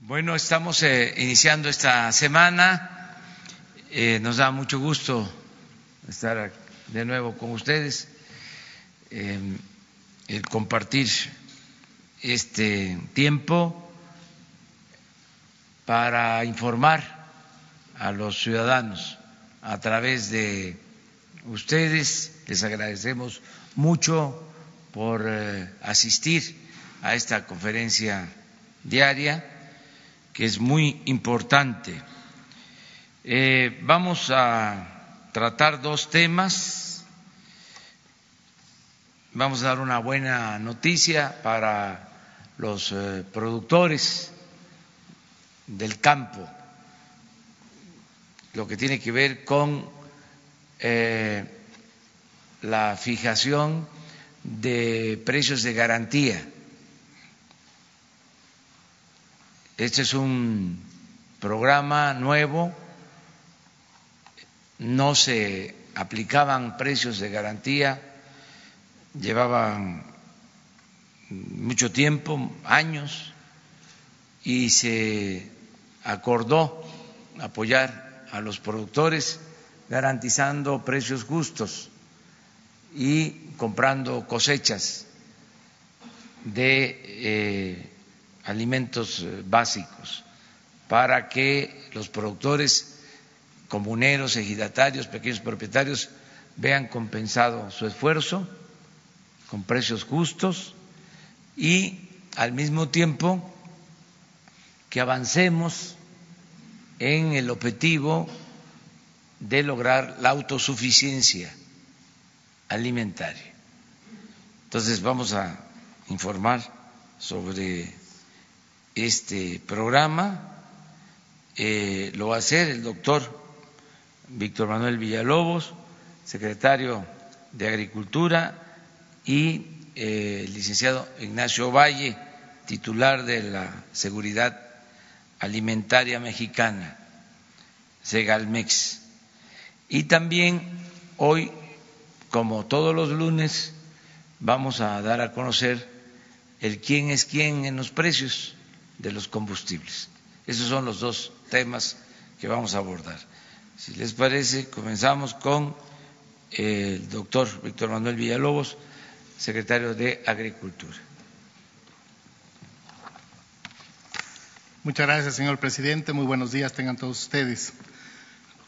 Bueno, estamos eh, iniciando esta semana. Eh, nos da mucho gusto estar de nuevo con ustedes, eh, el compartir este tiempo para informar a los ciudadanos a través de ustedes. Les agradecemos mucho por asistir a esta conferencia diaria que es muy importante. Eh, vamos a tratar dos temas. Vamos a dar una buena noticia para los eh, productores del campo, lo que tiene que ver con eh, la fijación de precios de garantía Este es un programa nuevo, no se aplicaban precios de garantía, llevaban mucho tiempo, años, y se acordó apoyar a los productores garantizando precios justos y comprando cosechas de eh, alimentos eh, básicos para que los productores comuneros, ejidatarios, pequeños propietarios vean compensado su esfuerzo con precios justos y al mismo tiempo que avancemos en el objetivo de lograr la autosuficiencia alimentaria. Entonces vamos a informar sobre este programa. Eh, lo va a hacer el doctor Víctor Manuel Villalobos, secretario de Agricultura, y eh, el licenciado Ignacio Valle, titular de la Seguridad Alimentaria Mexicana, Segalmex. Y también hoy, como todos los lunes, vamos a dar a conocer el quién es quién en los precios de los combustibles. Esos son los dos temas que vamos a abordar. Si les parece, comenzamos con el doctor Víctor Manuel Villalobos, secretario de Agricultura. Muchas gracias, señor presidente. Muy buenos días tengan todos ustedes.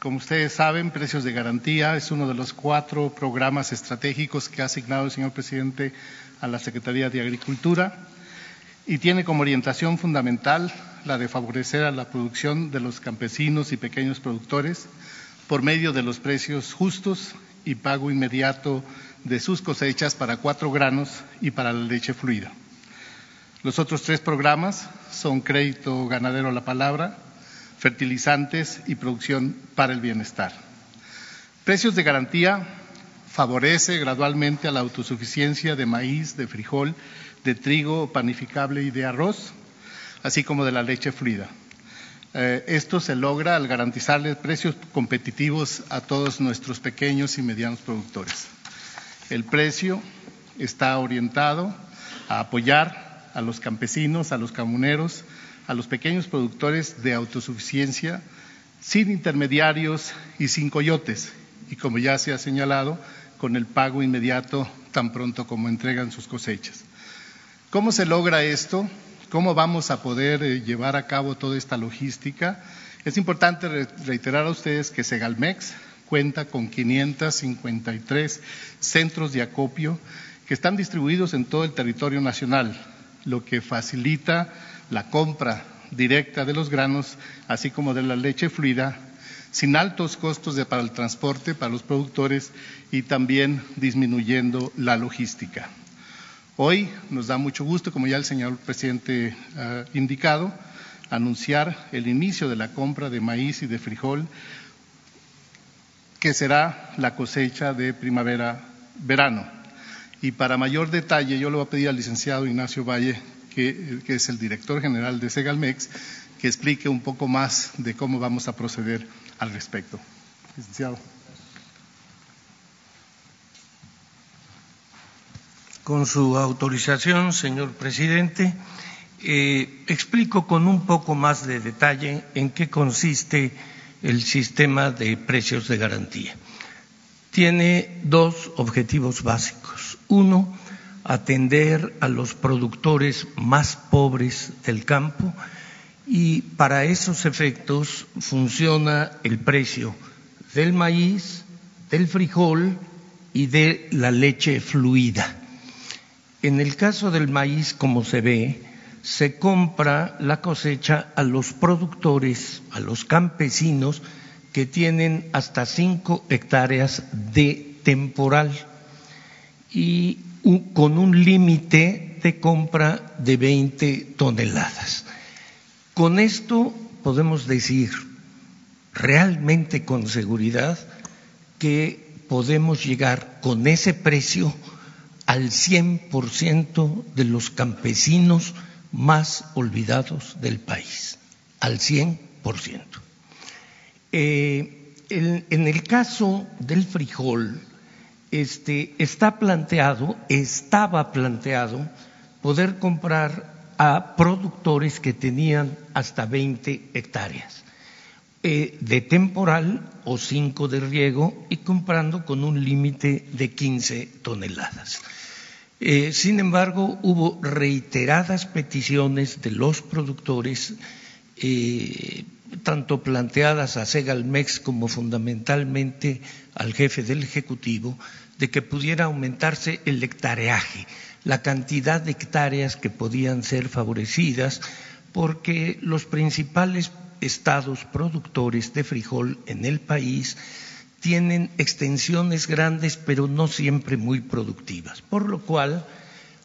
Como ustedes saben, Precios de Garantía es uno de los cuatro programas estratégicos que ha asignado el señor presidente a la Secretaría de Agricultura y tiene como orientación fundamental la de favorecer a la producción de los campesinos y pequeños productores por medio de los precios justos y pago inmediato de sus cosechas para cuatro granos y para la leche fluida. Los otros tres programas son crédito ganadero a la palabra, fertilizantes y producción para el bienestar. Precios de garantía favorece gradualmente a la autosuficiencia de maíz, de frijol de trigo panificable y de arroz, así como de la leche fluida. Eh, esto se logra al garantizarle precios competitivos a todos nuestros pequeños y medianos productores. El precio está orientado a apoyar a los campesinos, a los comuneros, a los pequeños productores de autosuficiencia sin intermediarios y sin coyotes, y como ya se ha señalado, con el pago inmediato tan pronto como entregan sus cosechas. ¿Cómo se logra esto? ¿Cómo vamos a poder eh, llevar a cabo toda esta logística? Es importante reiterar a ustedes que Segalmex cuenta con 553 centros de acopio que están distribuidos en todo el territorio nacional, lo que facilita la compra directa de los granos, así como de la leche fluida, sin altos costos para el transporte para los productores y también disminuyendo la logística. Hoy nos da mucho gusto, como ya el señor presidente ha indicado, anunciar el inicio de la compra de maíz y de frijol, que será la cosecha de primavera-verano. Y para mayor detalle, yo le voy a pedir al licenciado Ignacio Valle, que, es el director general de Segalmex, que explique un poco más de cómo vamos a proceder al respecto. Licenciado. Con su autorización, señor presidente, Eh, explico con un poco más de detalle en qué consiste el sistema de precios de garantía. Tiene dos objetivos básicos. Uno, atender a los productores más pobres del campo y para esos efectos funciona el precio del maíz, del frijol y de la leche fluida. En el caso del maíz, como se ve, se compra la cosecha a los productores, a los campesinos que tienen hasta cinco hectáreas de temporal y con un límite de compra de 20 toneladas. Con esto podemos decir realmente con seguridad que podemos llegar con ese precio al 100% de los campesinos más olvidados del país, al 100%. Eh, en, el caso del frijol, este, está planteado, estaba planteado poder comprar a productores que tenían hasta 20 hectáreas eh, de temporal o 5 de riego y comprando con un límite de 15 toneladas. Eh, sin embargo, hubo reiteradas peticiones de los productores, eh, tanto planteadas a Segalmex como fundamentalmente al jefe del Ejecutivo, de que pudiera aumentarse el hectareaje, la cantidad de hectáreas que podían ser favorecidas, porque los principales estados productores de frijol en el país tienen extensiones grandes, pero no siempre muy productivas. Por lo cual,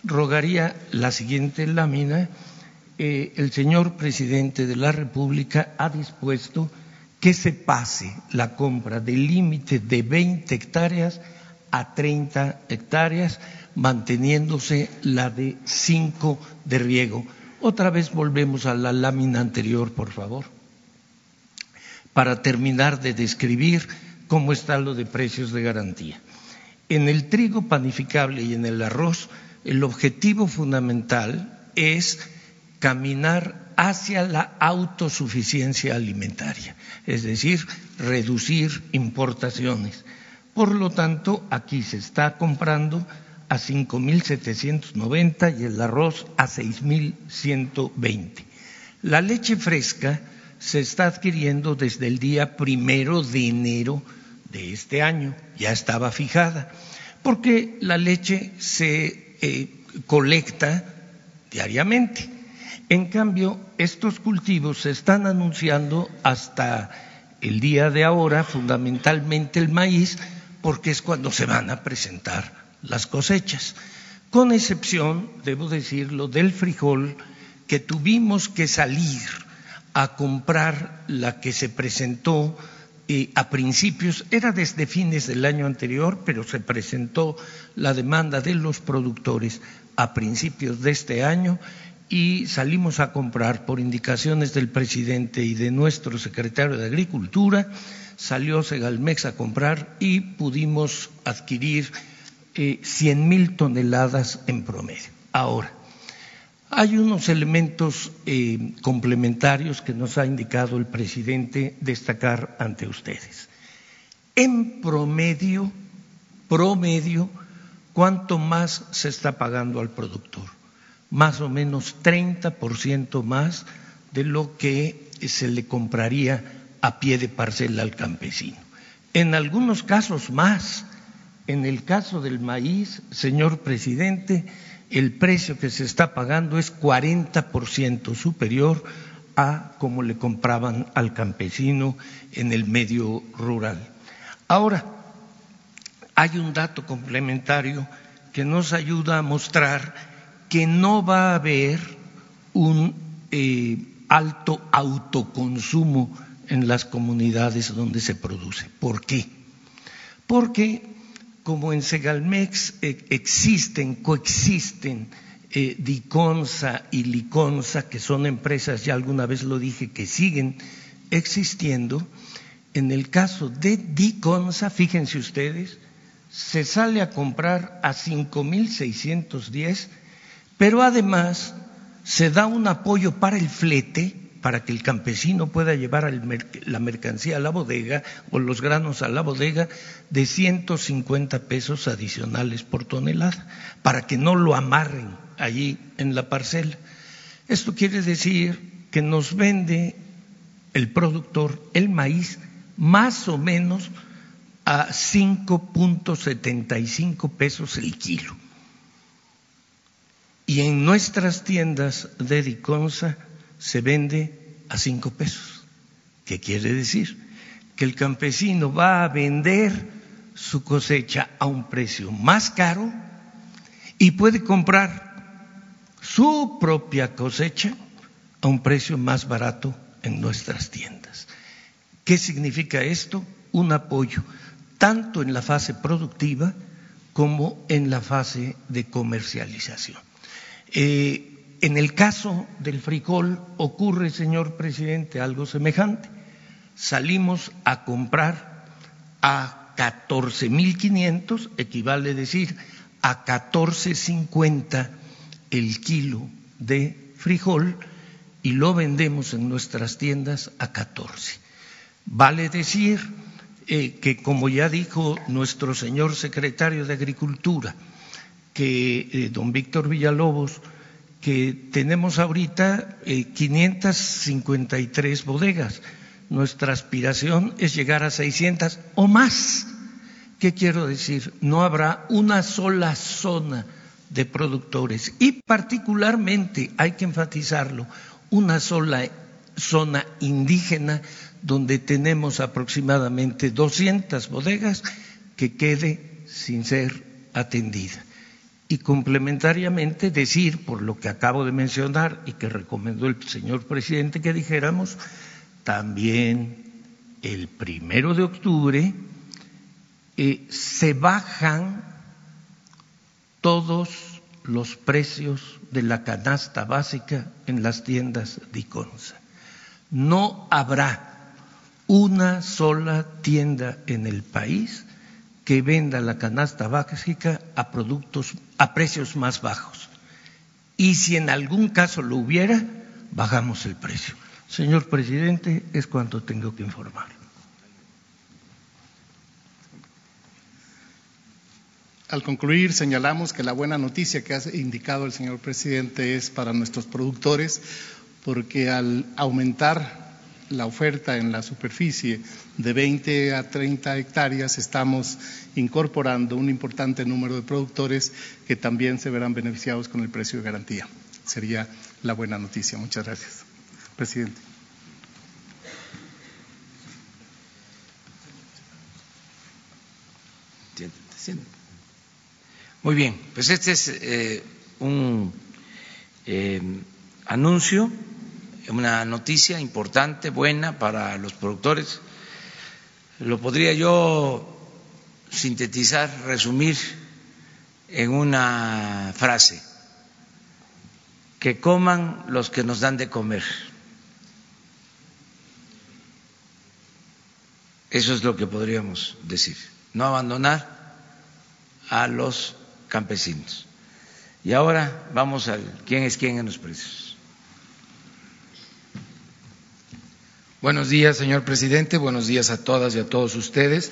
rogaría la siguiente lámina. Eh, el señor presidente de la República ha dispuesto que se pase la compra del límite de 20 hectáreas a 30 hectáreas, manteniéndose la de 5 de riego. Otra vez volvemos a la lámina anterior, por favor, para terminar de describir cómo está lo de precios de garantía. En el trigo panificable y en el arroz, el objetivo fundamental es caminar hacia la autosuficiencia alimentaria, es decir, reducir importaciones. Por lo tanto, aquí se está comprando a 5.790 y el arroz a 6.120. La leche fresca se está adquiriendo desde el día primero de enero de este año, ya estaba fijada, porque la leche se eh, colecta diariamente. En cambio, estos cultivos se están anunciando hasta el día de ahora, fundamentalmente el maíz, porque es cuando se van a presentar las cosechas, con excepción, debo decirlo, del frijol, que tuvimos que salir a comprar la que se presentó eh, a principios, era desde fines del año anterior, pero se presentó la demanda de los productores a principios de este año y salimos a comprar por indicaciones del presidente y de nuestro secretario de Agricultura salió Segalmex a comprar y pudimos adquirir eh, cien mil toneladas en promedio. Ahora, hay unos elementos eh, complementarios que nos ha indicado el presidente destacar ante ustedes. En promedio, promedio, ¿cuánto más se está pagando al productor? Más o menos 30% más de lo que se le compraría a pie de parcela al campesino. En algunos casos más. En el caso del maíz, señor presidente, el precio que se está pagando es 40% superior a como le compraban al campesino en el medio rural. Ahora, hay un dato complementario que nos ayuda a mostrar que no va a haber un eh, alto autoconsumo en las comunidades donde se produce. ¿Por qué? Porque como en Segalmex eh, existen, coexisten eh, Diconsa y Liconsa, que son empresas, ya alguna vez lo dije, que siguen existiendo, en el caso de Diconsa, fíjense ustedes, se sale a comprar a 5.610, pero además se da un apoyo para el flete, para que el campesino pueda llevar la mercancía a la bodega o los granos a la bodega de 150 pesos adicionales por tonelada, para que no lo amarren allí en la parcela. Esto quiere decir que nos vende el productor el maíz más o menos a 5.75 pesos el kilo. Y en nuestras tiendas de Diconsa se vende a cinco pesos. ¿Qué quiere decir? Que el campesino va a vender su cosecha a un precio más caro y puede comprar su propia cosecha a un precio más barato en nuestras tiendas. ¿Qué significa esto? Un apoyo tanto en la fase productiva como en la fase de comercialización. Eh, en el caso del frijol ocurre, señor presidente, algo semejante. Salimos a comprar a 14.500, equivale decir a 14.50 el kilo de frijol y lo vendemos en nuestras tiendas a 14. Vale decir eh, que, como ya dijo nuestro señor secretario de Agricultura, que eh, don Víctor Villalobos que tenemos ahorita 553 eh, bodegas. Nuestra aspiración es llegar a 600 o más. ¿Qué quiero decir? No habrá una sola zona de productores y particularmente, hay que enfatizarlo, una sola zona indígena donde tenemos aproximadamente 200 bodegas que quede sin ser atendida y complementariamente decir, por lo que acabo de mencionar y que recomendó el señor presidente que dijéramos, también el primero de octubre eh, se bajan todos los precios de la canasta básica en las tiendas de Iconza. No habrá una sola tienda en el país que venda la canasta básica a productos a precios más bajos. Y si en algún caso lo hubiera, bajamos el precio. Señor presidente, es cuanto tengo que informar. Al concluir, señalamos que la buena noticia que ha indicado el señor presidente es para nuestros productores, porque al aumentar la oferta en la superficie de 20 a 30 hectáreas, estamos incorporando un importante número de productores que también se verán beneficiados con el precio de garantía. Sería la buena noticia. Muchas gracias. Presidente. Muy bien, pues este es eh, un eh, anuncio una noticia importante, buena para los productores. Lo podría yo sintetizar, resumir en una frase, que coman los que nos dan de comer. Eso es lo que podríamos decir, no abandonar a los campesinos. Y ahora vamos al quién es quién en los precios. Buenos días, señor presidente. Buenos días a todas y a todos ustedes.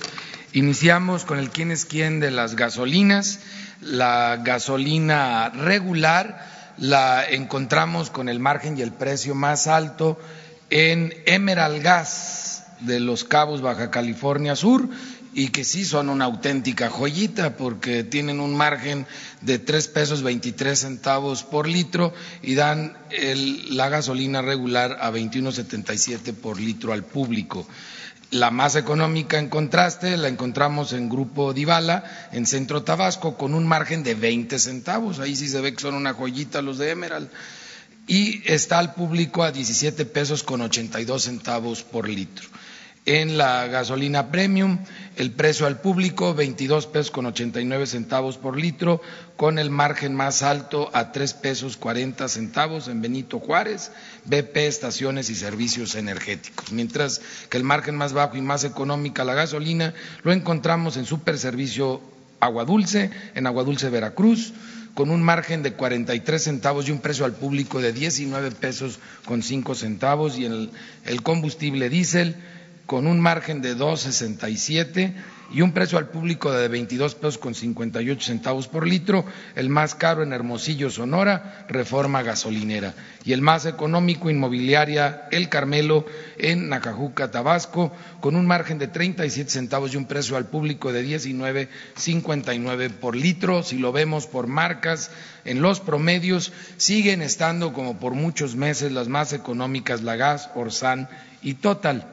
Iniciamos con el quién es quién de las gasolinas. La gasolina regular la encontramos con el margen y el precio más alto en Emerald Gas de Los Cabos, Baja California Sur, y que sí son una auténtica joyita porque tienen un margen de tres pesos veintitrés centavos por litro y dan la gasolina regular a 21.77 por litro al público. La más económica en contraste la encontramos en Grupo Divala, en Centro Tabasco, con un margen de 20 centavos. Ahí sí se ve que son una joyita los de Emerald. Y está al público a 17 pesos con 82 centavos por litro en la gasolina premium, el precio al público 22 pesos con 89 centavos por litro, con el margen más alto a 3 pesos 40 centavos en Benito Juárez, BP Estaciones y Servicios Energéticos. Mientras que el margen más bajo y más económica la gasolina lo encontramos en Super Servicio Agua Dulce, en Agua Dulce Veracruz, con un margen de 43 centavos y un precio al público de 19 pesos con 5 centavos y el, el combustible diésel con un margen de 2.67 y un precio al público de 22 pesos con 58 centavos por litro, el más caro en Hermosillo, Sonora, Reforma Gasolinera, y el más económico, Inmobiliaria El Carmelo, en Nacajuca, Tabasco, con un margen de 37 centavos y un precio al público de 19.59 por litro. Si lo vemos por marcas, en los promedios siguen estando como por muchos meses las más económicas, la Gas, Orsan y Total.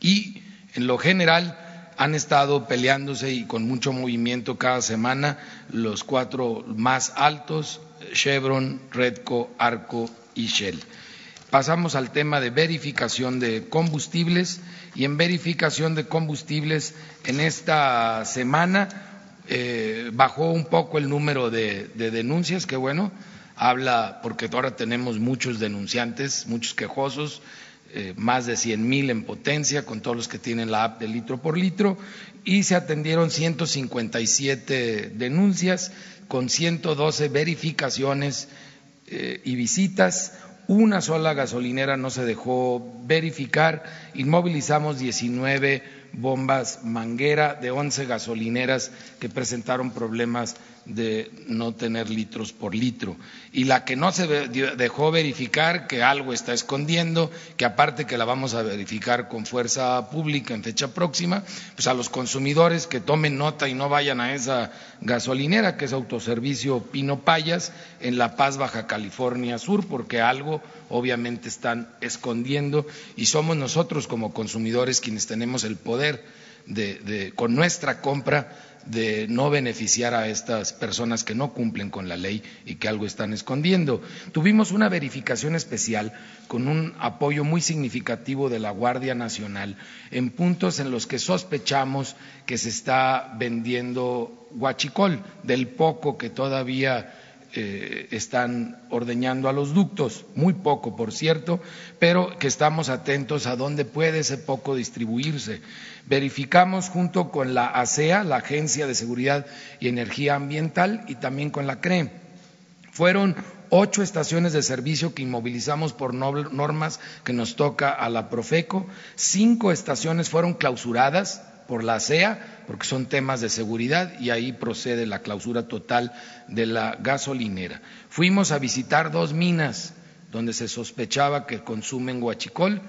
Y en lo general, han estado peleándose y con mucho movimiento cada semana los cuatro más altos, Chevron, Redco, Arco y Shell. Pasamos al tema de verificación de combustibles y en verificación de combustibles en esta semana eh, bajó un poco el número de, de denuncias, que bueno, habla porque ahora tenemos muchos denunciantes, muchos quejosos, eh, más de 100 mil en potencia, con todos los que tienen la app de litro por litro, y se atendieron 157 denuncias con 112 verificaciones eh, y visitas. Una sola gasolinera no se dejó verificar. Inmovilizamos 19 bombas manguera de 11 gasolineras que presentaron problemas de no tener litros por litro. Y la que no se dejó verificar, que algo está escondiendo, que aparte que la vamos a verificar con fuerza pública en fecha próxima, pues a los consumidores que tomen nota y no vayan a esa gasolinera, que es autoservicio Pino Payas, en La Paz, Baja California Sur, porque algo obviamente están escondiendo y somos nosotros como consumidores quienes tenemos el poder de, con nuestra compra de no beneficiar a estas personas que no cumplen con la ley y que algo están escondiendo. Tuvimos una verificación especial con un apoyo muy significativo de la Guardia Nacional en puntos en los que sospechamos que se está vendiendo guachicol, del poco que todavía eh, están ordeñando a los ductos, muy poco, por cierto, pero que estamos atentos a dónde puede ese poco distribuirse. Verificamos junto con la ASEA, la Agencia de Seguridad y Energía Ambiental, y también con la CRE. Fueron ocho estaciones de servicio que inmovilizamos por normas que nos toca a la Profeco, cinco estaciones fueron clausuradas por la ASEA, porque son temas de seguridad y ahí procede la clausura total de la gasolinera. Fuimos a visitar dos minas donde se sospechaba que consumen guachicol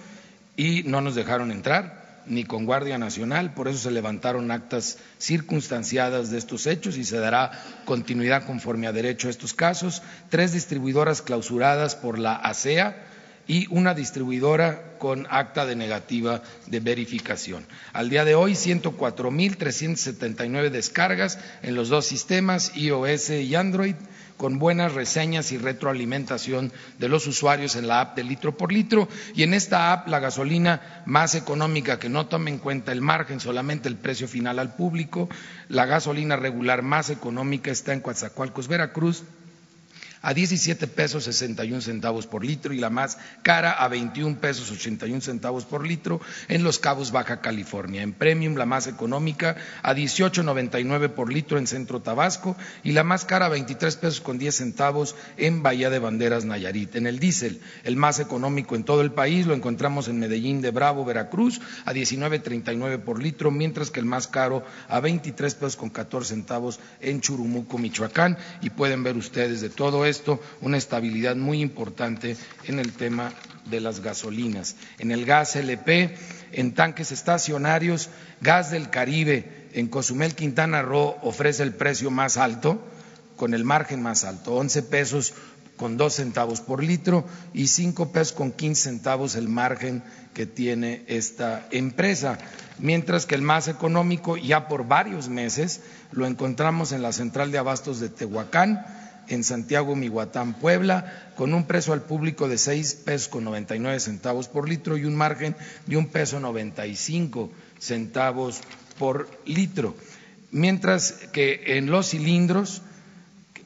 y no nos dejaron entrar ni con Guardia Nacional, por eso se levantaron actas circunstanciadas de estos hechos y se dará continuidad conforme a derecho a estos casos. Tres distribuidoras clausuradas por la ASEA y una distribuidora con acta de negativa de verificación. Al día de hoy, 104.379 descargas en los dos sistemas, iOS y Android con buenas reseñas y retroalimentación de los usuarios en la app de litro por litro y en esta app la gasolina más económica que no tome en cuenta el margen, solamente el precio final al público, la gasolina regular más económica está en Coatzacoalcos, Veracruz, a 17 pesos 61 centavos por litro y la más cara a 21 pesos 81 centavos por litro en Los Cabos, Baja California. En Premium, la más económica a 18.99 por litro en Centro Tabasco y la más cara a 23 pesos con 10 centavos en Bahía de Banderas, Nayarit. En el diésel, el más económico en todo el país, lo encontramos en Medellín de Bravo, Veracruz, a 19.39 por litro, mientras que el más caro a 23 pesos con 14 centavos en Churumuco, Michoacán. Y pueden ver ustedes de todo esto una estabilidad muy importante en el tema de las gasolinas. En el gas LP, en tanques estacionarios, Gas del Caribe en Cozumel, Quintana Roo ofrece el precio más alto, con el margen más alto, 11 pesos con dos centavos por litro y cinco pesos con quince centavos el margen que tiene esta empresa. Mientras que el más económico, ya por varios meses, lo encontramos en la central de abastos de Tehuacán, en Santiago, Mihuatán, Puebla, con un precio al público de seis pesos con noventa y nueve centavos por litro y un margen de un peso noventa y cinco centavos por litro. Mientras que en los cilindros,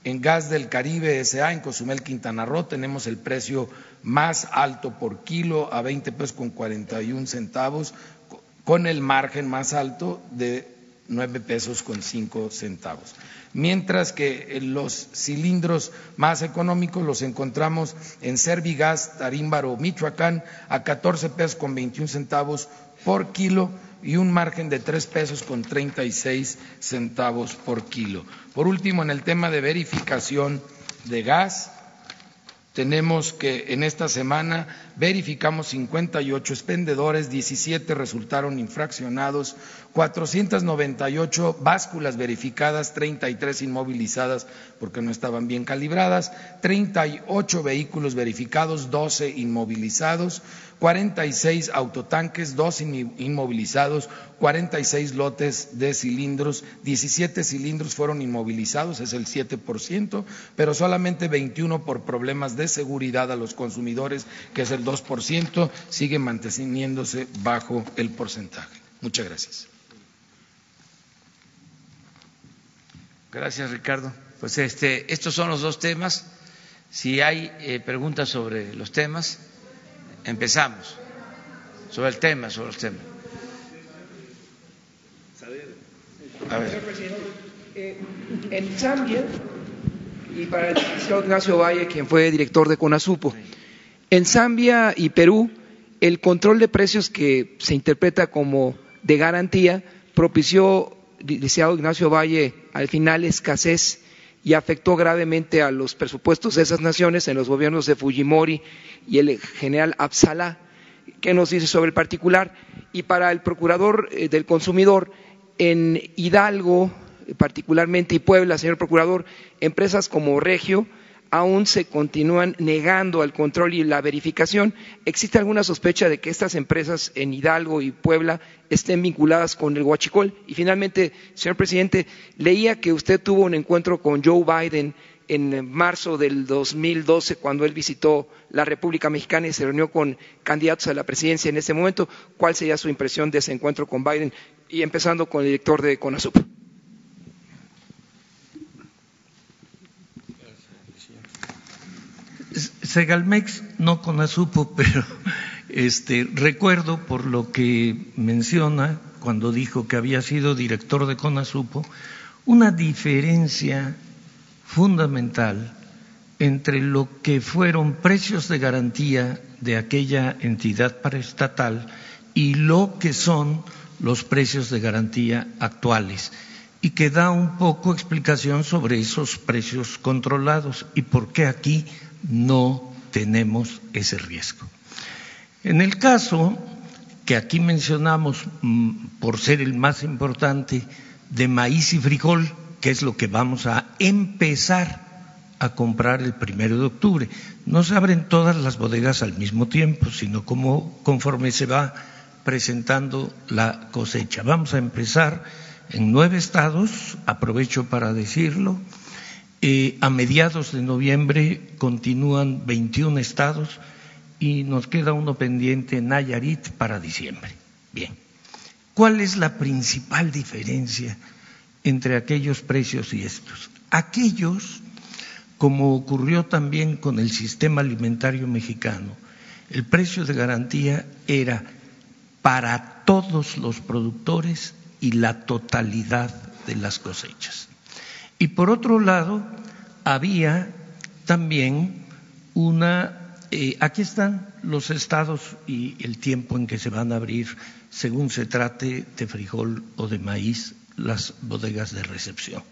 en Gas del Caribe S.A., en Cozumel, Quintana Roo, tenemos el precio más alto por kilo a veinte pesos con cuarenta y un centavos, con el margen más alto de nueve pesos con cinco centavos. Mientras que los cilindros más económicos los encontramos en Servigas, Tarímbaro, Michoacán, a 14 pesos con 21 centavos por kilo y un margen de tres pesos con 36 centavos por kilo. Por último, en el tema de verificación de gas, tenemos que en esta semana verificamos 58 expendedores, 17 resultaron infraccionados, 498 básculas verificadas, 33 inmovilizadas porque no estaban bien calibradas, 38 vehículos verificados, 12 inmovilizados, 46 autotanques, 2 inmovilizados, 46 lotes de cilindros, 17 cilindros fueron inmovilizados, es el 7%, pero solamente 21 por problemas de seguridad a los consumidores, que es el 2%, sigue manteniéndose bajo el porcentaje. Muchas gracias. Gracias, Ricardo. Pues este, estos son los dos temas. Si hay eh, preguntas sobre los temas, empezamos. Sobre el tema, sobre los temas. A ver. Eh, en Zambia, y para el licenciado Ignacio Valle, quien fue director de CONASUPO, en Zambia y Perú, el control de precios que se interpreta como de garantía propició, licenciado Ignacio Valle, al final escasez y afectó gravemente a los presupuestos de esas naciones en los gobiernos de Fujimori y el general Absalá. ¿Qué nos dice sobre el particular? Y para el procurador eh, del consumidor, en Hidalgo, particularmente y Puebla, señor procurador, empresas como Regio aún se continúan negando al control y la verificación. ¿Existe alguna sospecha de que estas empresas en Hidalgo y Puebla estén vinculadas con el huachicol? Y finalmente, señor presidente, leía que usted tuvo un encuentro con Joe Biden en marzo del 2012, cuando él visitó la República Mexicana y se reunió con candidatos a la presidencia en ese momento. ¿Cuál sería su impresión de ese encuentro con Biden? Y empezando con el director de CONASUP. Segalmex, no con Asupo, pero este, recuerdo por lo que menciona cuando dijo que había sido director de Conasupo, una diferencia fundamental entre lo que fueron precios de garantía de aquella entidad paraestatal y lo que son los precios de garantía actuales y que da un poco explicación sobre esos precios controlados y por qué aquí no tenemos ese riesgo. En el caso que aquí mencionamos, mm, por ser el más importante, de maíz y frijol, que es lo que vamos a empezar a comprar el primero de octubre. No se abren todas las bodegas al mismo tiempo, sino como conforme se va presentando la cosecha. Vamos a empezar en nueve estados, aprovecho para decirlo, eh, a mediados de noviembre continúan 21 estados y nos queda uno pendiente, Nayarit, para diciembre. Bien. ¿Cuál es la principal diferencia entre aquellos precios y estos? Aquellos, como ocurrió también con el sistema alimentario mexicano, el precio de garantía era para todos los productores y la totalidad de las cosechas. Y por otro lado, había también una... Eh, aquí están los estados y el tiempo en que se van a abrir, según se trate de frijol o de maíz, las bodegas de recepción.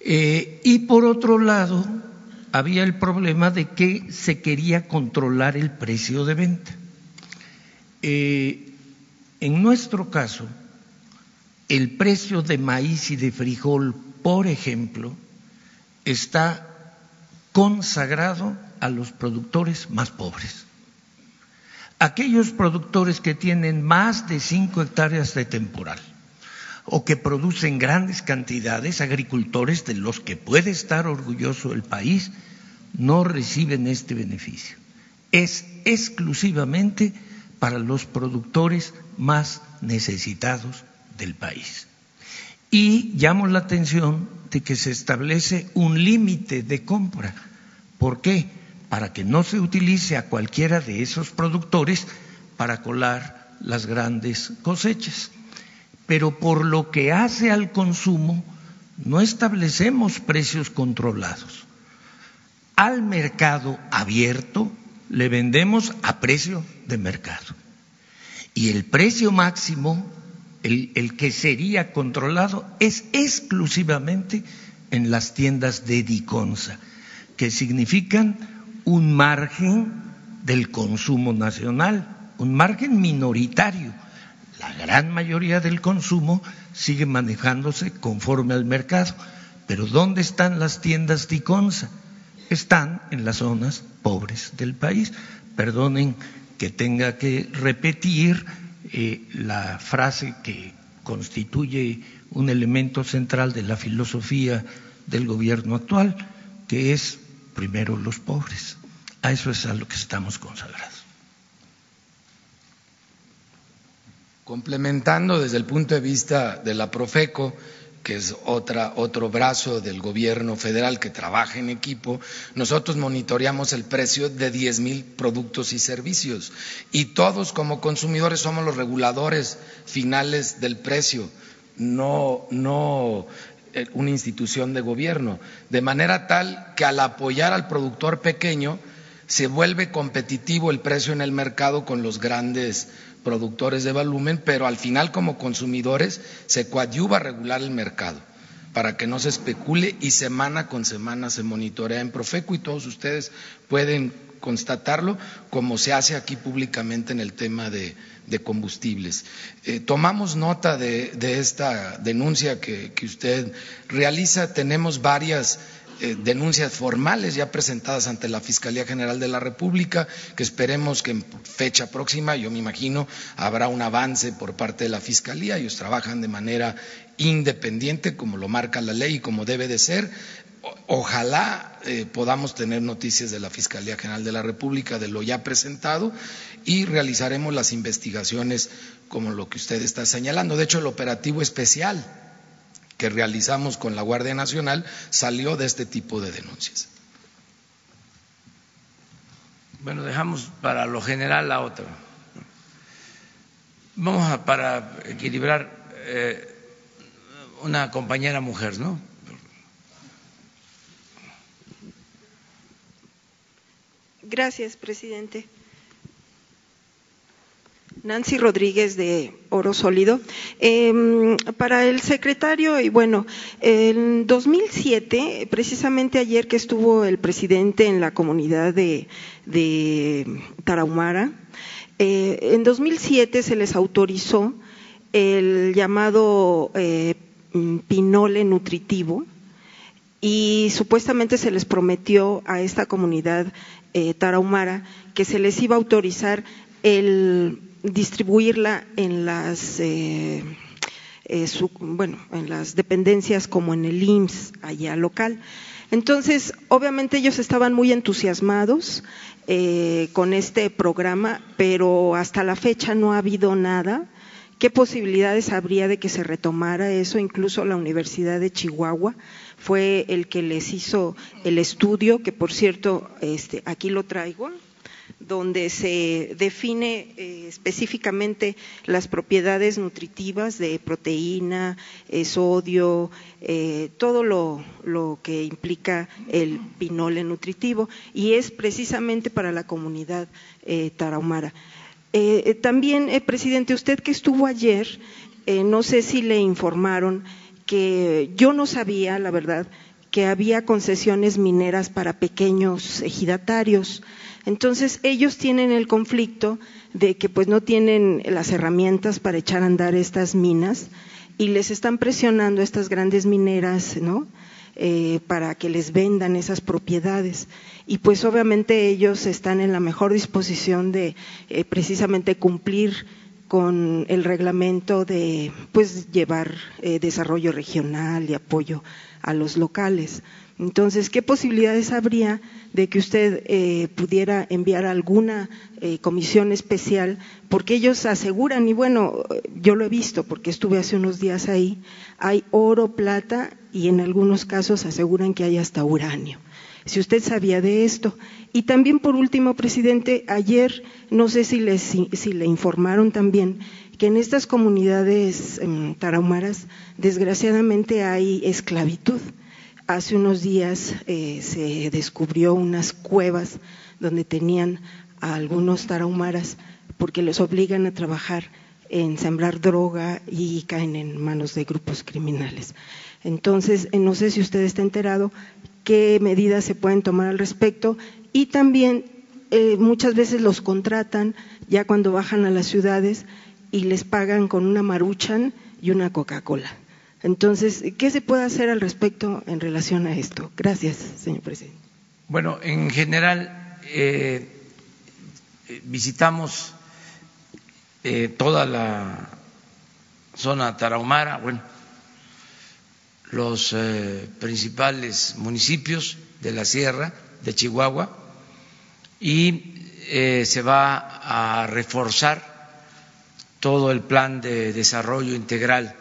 Eh, y por otro lado, había el problema de que se quería controlar el precio de venta. Eh, en nuestro caso, el precio de maíz y de frijol por ejemplo, está consagrado a los productores más pobres. Aquellos productores que tienen más de cinco hectáreas de temporal o que producen grandes cantidades, agricultores de los que puede estar orgulloso el país, no reciben este beneficio. Es exclusivamente para los productores más necesitados del país. Y llamo la atención de que se establece un límite de compra. ¿Por qué? Para que no se utilice a cualquiera de esos productores para colar las grandes cosechas. pero por lo que hace al consumo, no establecemos precios controlados. Al mercado abierto le vendemos a precio de mercado. Y el precio máximo, el, que sería controlado, es exclusivamente en las tiendas de Diconsa, que significan un margen del consumo nacional, un margen minoritario. La gran mayoría del consumo sigue manejándose conforme al mercado. Pero ¿dónde están las tiendas Diconsa? Están en las zonas pobres del país. Perdonen que tenga que repetir eh, la frase que constituye un elemento central de la filosofía del gobierno actual, que es primero los pobres. A eso es a lo que estamos consagrados. Complementando desde el punto de vista de la Profeco, que es otra, otro brazo del gobierno federal que trabaja en equipo, nosotros monitoreamos el precio de diez mil productos y servicios. Y todos como consumidores somos los reguladores finales del precio, no, no eh, una institución de gobierno, de manera tal que al apoyar al productor pequeño se vuelve competitivo el precio en el mercado con los grandes productores de volumen, pero al final como consumidores se coadyuva a regular el mercado para que no se especule y semana con semana se monitorea en Profeco y todos ustedes pueden constatarlo como se hace aquí públicamente en el tema de, combustibles. Eh, tomamos nota de, esta denuncia que, usted realiza, tenemos varias denuncias formales ya presentadas ante la Fiscalía General de la República, que esperemos que en fecha próxima, yo me imagino, habrá un avance por parte de la Fiscalía. Ellos trabajan de manera independiente, como lo marca la ley y como debe de ser. Ojalá eh, podamos tener noticias de la Fiscalía General de la República de lo ya presentado y realizaremos las investigaciones como lo que usted está señalando. De hecho, el operativo especial que realizamos con la Guardia Nacional salió de este tipo de denuncias. Bueno, dejamos para lo general la otra. Vamos a, para equilibrar eh, una compañera mujer, ¿no? Gracias, presidente. Nancy Rodríguez de Oro Sólido. Em, para el secretario, y bueno, en 2007, precisamente ayer que estuvo el presidente en la comunidad de, Tarahumara, eh, en 2007 se les autorizó el llamado eh, pinole nutritivo y supuestamente se les prometió a esta comunidad eh, tarahumara que se les iba a autorizar el distribuirla en las eh, eh, bueno en las dependencias como en el IMSS allá local. Entonces obviamente ellos estaban muy entusiasmados eh, con este programa pero hasta la fecha no ha habido nada. Qué posibilidades habría de que se retomara eso incluso la Universidad de Chihuahua fue el que les hizo el estudio que por cierto este aquí lo traigo donde se define eh, específicamente las propiedades nutritivas de proteína, eh, sodio, eh, todo lo, que implica el pinole nutritivo y es precisamente para la comunidad tarahumara. también, presidente, usted que estuvo ayer, no sé si le informaron que yo no sabía, la verdad, que había concesiones mineras para pequeños ejidatarios. Entonces ellos tienen el conflicto de que pues no tienen las herramientas para echar a andar estas minas y les están presionando estas grandes mineras, ¿no? Eh, para que les vendan esas propiedades. Y pues obviamente ellos están en la mejor disposición de eh, precisamente cumplir con el reglamento de pues llevar eh, desarrollo regional y apoyo a los locales. Entonces, ¿qué posibilidades habría de que usted eh, pudiera enviar alguna eh, comisión especial? Porque ellos aseguran, y bueno, yo lo he visto porque estuve hace unos días ahí, hay oro, plata y en algunos casos aseguran que hay hasta uranio. si usted sabía de esto. Y también, por último, presidente, ayer no sé si le, si, le informaron también que en estas comunidades em, tarahumaras desgraciadamente hay esclavitud. Hace unos días eh, se descubrió unas cuevas donde tenían a algunos tarahumaras porque los obligan a trabajar en sembrar droga y caen en manos de grupos criminales. Entonces, eh, no sé si usted está enterado qué medidas se pueden tomar al respecto y también eh, muchas veces los contratan ya cuando bajan a las ciudades y les pagan con una maruchan y una Coca-Cola. Entonces, ¿qué se puede hacer al respecto en relación a esto? Gracias, señor presidente. Bueno, en general eh, visitamos eh, toda la zona tarahumara, bueno, los principales municipios de la sierra de Chihuahua y eh, se va a reforzar todo el plan de desarrollo integral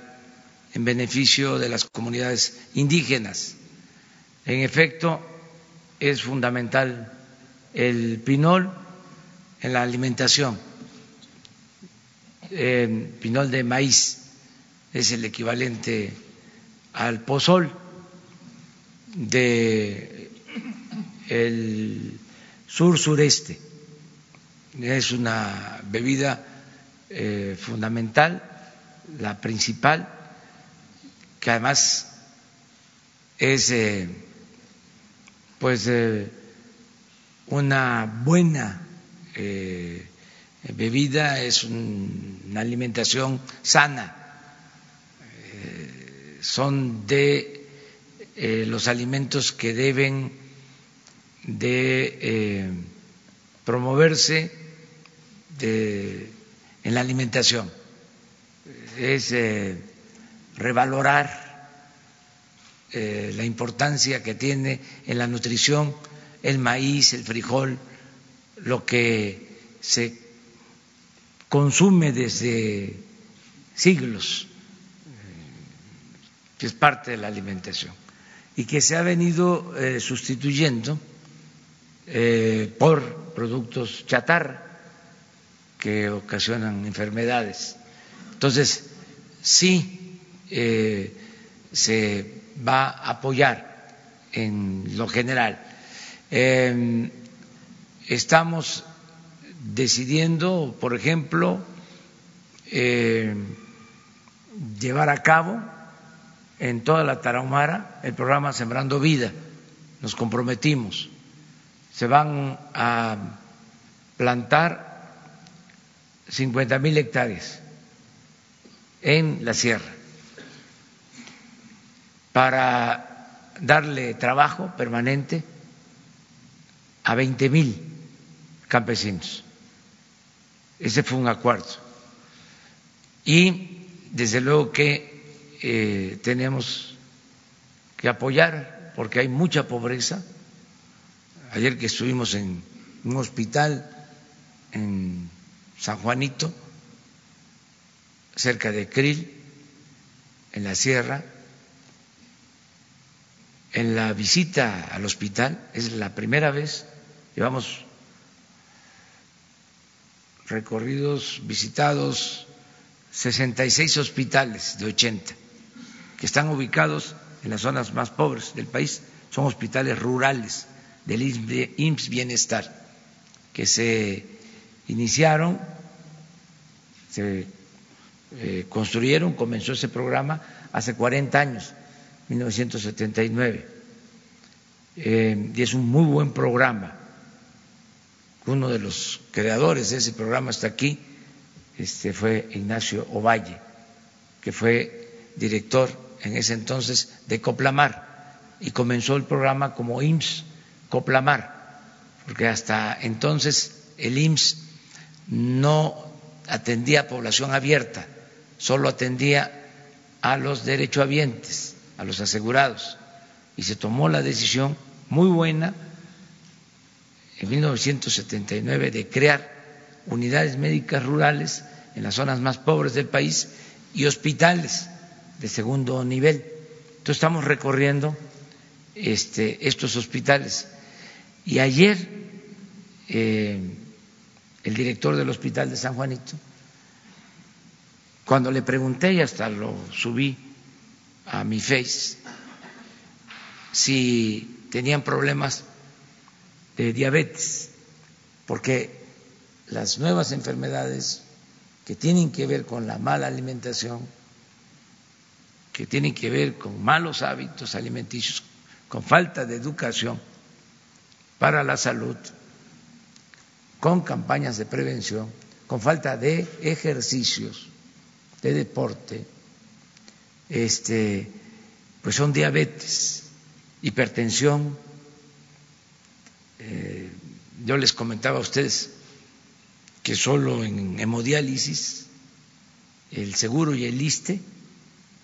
en beneficio de las comunidades indígenas. En efecto, es fundamental el pinol en la alimentación. El pinol de maíz es el equivalente al pozol de el sur sureste. Es una bebida eh, fundamental, la principal, que además es eh, pues eh, una buena bebida, es una alimentación sana, son de los alimentos que deben de promoverse en la alimentación, es eh, revalorar eh, la importancia que tiene en la nutrición el maíz, el frijol, lo que se consume desde siglos, que es parte de la alimentación, y que se ha venido sustituyendo eh, por productos chatarra que ocasionan enfermedades. Entonces, sí eh, se va a apoyar en lo general. Em, estamos decidiendo, por ejemplo, eh, llevar a cabo en toda la Tarahumara el programa Sembrando Vida. Nos comprometimos se van a plantar 50 mil hectáreas en la sierra para darle trabajo permanente a 20 mil campesinos. Ese fue un acuerdo. Y desde luego que eh, tenemos que apoyar porque hay mucha pobreza ayer que estuvimos en un hospital en San Juanito, cerca de Krill, en la sierra, en la visita al hospital, es la primera vez, llevamos recorridos, visitados 66 hospitales de 80 que están ubicados en las zonas más pobres del país, son hospitales rurales del IMSS Bienestar, que se iniciaron, se eh, construyeron, comenzó ese programa hace 40 años, 1979, eh, y es un muy buen programa. Uno de los creadores de ese programa está aquí, este fue Ignacio Ovalle, que fue director en ese entonces de Coplamar y comenzó el programa como IMSS Coplamar, porque hasta entonces el IMSS no atendía a población abierta, solo atendía a los derechohabientes, a los asegurados, y se tomó la decisión muy buena en 1979 de crear unidades médicas rurales en las zonas más pobres del país y hospitales de segundo nivel. Entonces estamos recorriendo este, estos hospitales Y ayer eh, el director del hospital de San Juanito, cuando le pregunté y hasta lo subí a mi face, si tenían problemas de diabetes, porque las nuevas enfermedades que tienen que ver con la mala alimentación, que tienen que ver con malos hábitos alimenticios, con falta de educación para la salud, con campañas de prevención, con falta de ejercicios, de deporte, este, pues son diabetes, hipertensión. Eh, yo les comentaba a ustedes que solo en hemodiálisis el seguro y el ISTE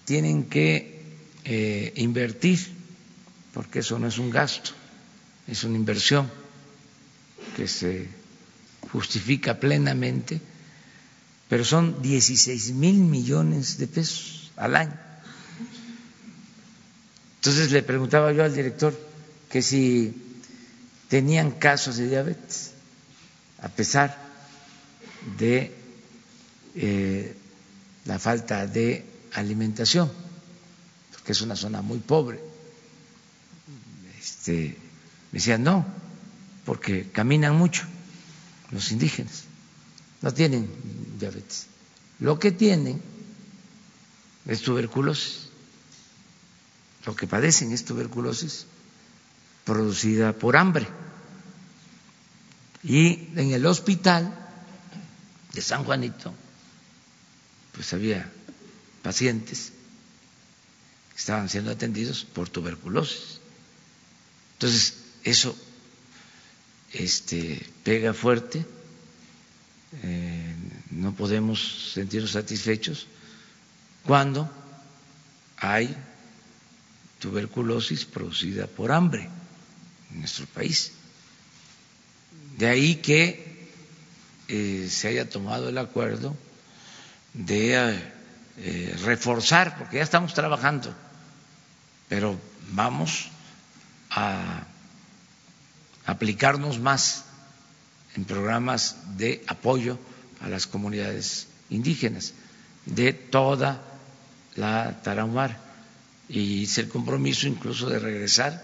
tienen que eh, invertir, porque eso no es un gasto, es una inversión que se justifica plenamente, pero son 16 mil millones de pesos al año. Entonces le preguntaba yo al director que si tenían casos de diabetes, a pesar de eh, la falta de alimentación, porque es una zona muy pobre. Este, me decían, no, porque caminan mucho los indígenas, no tienen diabetes. Lo que tienen es tuberculosis. Lo que padecen es tuberculosis producida por hambre. Y en el hospital de San Juanito, pues había pacientes que estaban siendo atendidos por tuberculosis. Entonces, eso este, pega fuerte, eh, no podemos sentirnos satisfechos cuando hay tuberculosis producida por hambre en nuestro país. De ahí que eh, se haya tomado el acuerdo de eh, reforzar, porque ya estamos trabajando, pero vamos a aplicarnos más en programas de apoyo a las comunidades indígenas de toda la Tarahumara y hice el compromiso incluso de regresar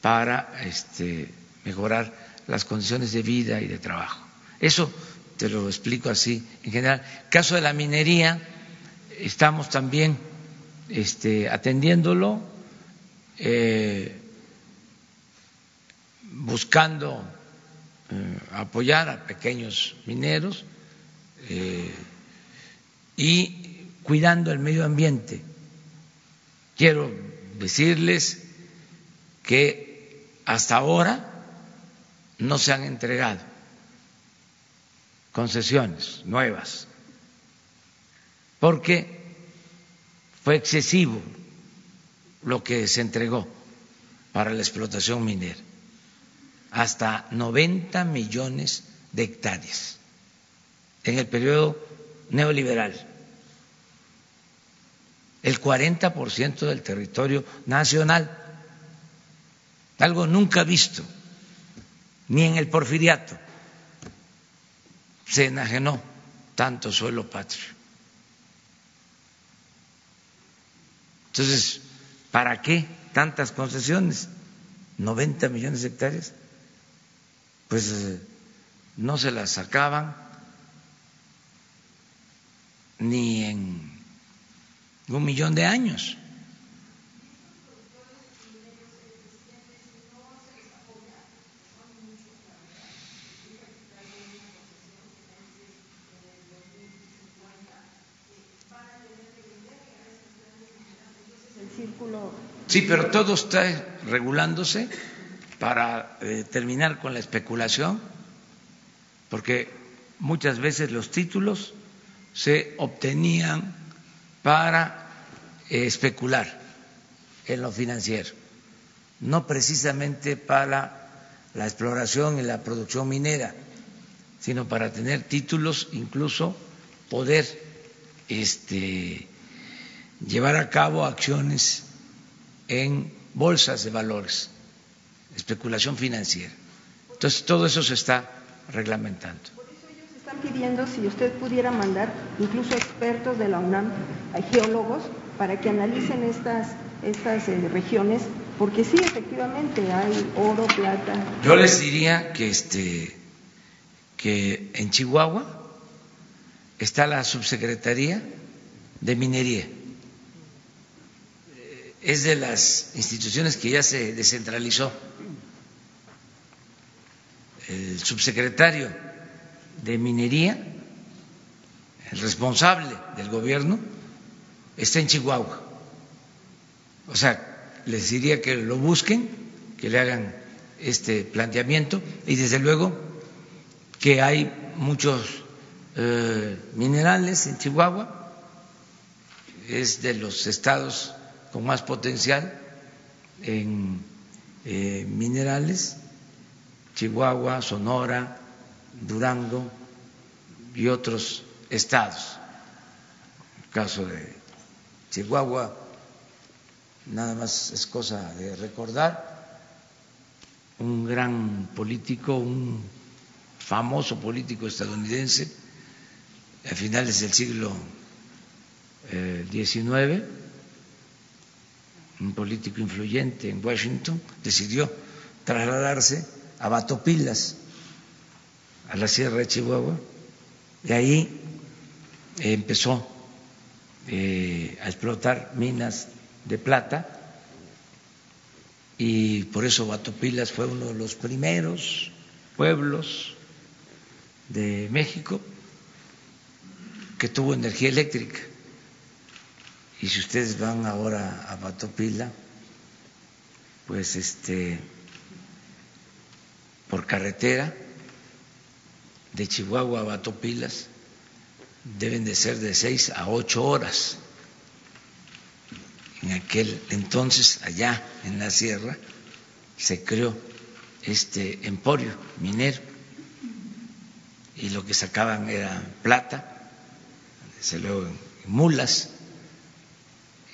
para este, mejorar las condiciones de vida y de trabajo. Eso te lo explico así en general. Caso de la minería, estamos también este, atendiéndolo. Eh, buscando eh, apoyar a pequeños mineros eh, y cuidando el medio ambiente. Quiero decirles que hasta ahora no se han entregado concesiones nuevas porque fue excesivo lo que se entregó para la explotación minera hasta 90 millones de hectáreas en el periodo neoliberal, el 40% del territorio nacional, algo nunca visto, ni en el porfiriato se enajenó tanto suelo patrio. Entonces, ¿para qué tantas concesiones? 90 millones de hectáreas pues eh, no se las sacaban ni en un millón de años. Sí, pero todo está regulándose para eh, terminar con la especulación, porque muchas veces los títulos se obtenían para eh, especular en lo financiero, no precisamente para la exploración y la producción minera, sino para tener títulos, incluso poder este, llevar a cabo acciones en bolsas de valores especulación financiera. Entonces, todo eso se está reglamentando. Por eso ellos están pidiendo si usted pudiera mandar incluso expertos de la UNAM, geólogos, para que analicen estas, estas eh, regiones, porque sí, efectivamente, hay oro, plata. Yo les diría que, este, que en Chihuahua está la subsecretaría de minería. Es de las instituciones que ya se descentralizó. El subsecretario de minería, el responsable del gobierno, está en Chihuahua. O sea, les diría que lo busquen, que le hagan este planteamiento y desde luego que hay muchos eh, minerales en Chihuahua, es de los estados con más potencial en eh, minerales, Chihuahua, Sonora, Durango y otros estados. El caso de Chihuahua, nada más es cosa de recordar, un gran político, un famoso político estadounidense, a finales del siglo XIX, eh, un político influyente en Washington decidió trasladarse a Batopilas, a la Sierra de Chihuahua, y ahí empezó eh, a explotar minas de plata y por eso Batopilas fue uno de los primeros pueblos de México que tuvo energía eléctrica. Y si ustedes van ahora a Batopila, pues este por carretera de Chihuahua a Batopilas deben de ser de seis a ocho horas. En aquel entonces, allá en la sierra, se creó este emporio minero y lo que sacaban era plata se luego mulas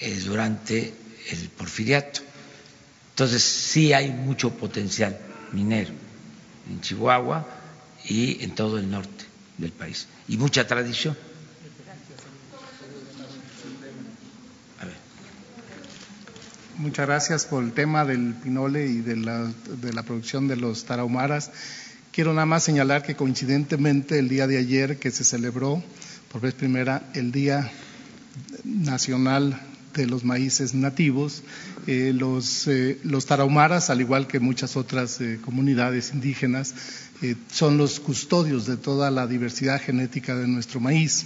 eh, durante el porfiriato. Entonces sí hay mucho potencial minero en Chihuahua y en todo el norte del país y mucha tradición. Muchas gracias por el tema del pinole y de la, de la producción de los tarahumaras. Quiero nada más señalar que coincidentemente el día de ayer que se celebró por vez primera el Día Nacional de los Maíces Nativos. Eh, los, eh, los, tarahumaras, al igual que muchas otras eh, comunidades indígenas, son los custodios de toda la diversidad genética de nuestro maíz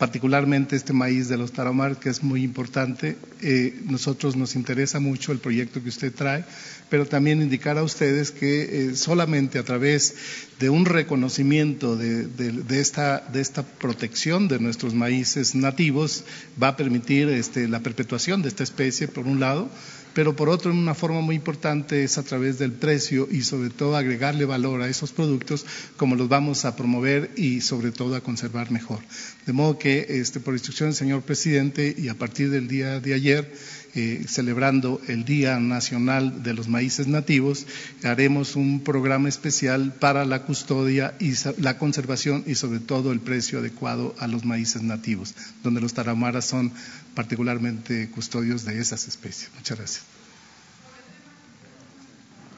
particularmente este maíz de los Tarahumara, que es muy importante. Eh, nosotros nos interesa mucho el proyecto que usted trae, pero también indicar a ustedes que eh, solamente a través de un reconocimiento de, esta, de esta protección de nuestros maíces nativos va a permitir este, la perpetuación de esta especie, por un lado, pero por otro, una forma muy importante es a través del precio y sobre todo agregarle valor a esos productos como los vamos a promover y sobre todo a conservar mejor. De modo que, este, por instrucción del señor presidente y a partir del día de ayer, eh, celebrando el Día Nacional de los Maíces Nativos, haremos un programa especial para la custodia y la conservación y sobre todo el precio adecuado a los maíces nativos, donde los tarahumaras son particularmente custodios de esas especies. Muchas gracias.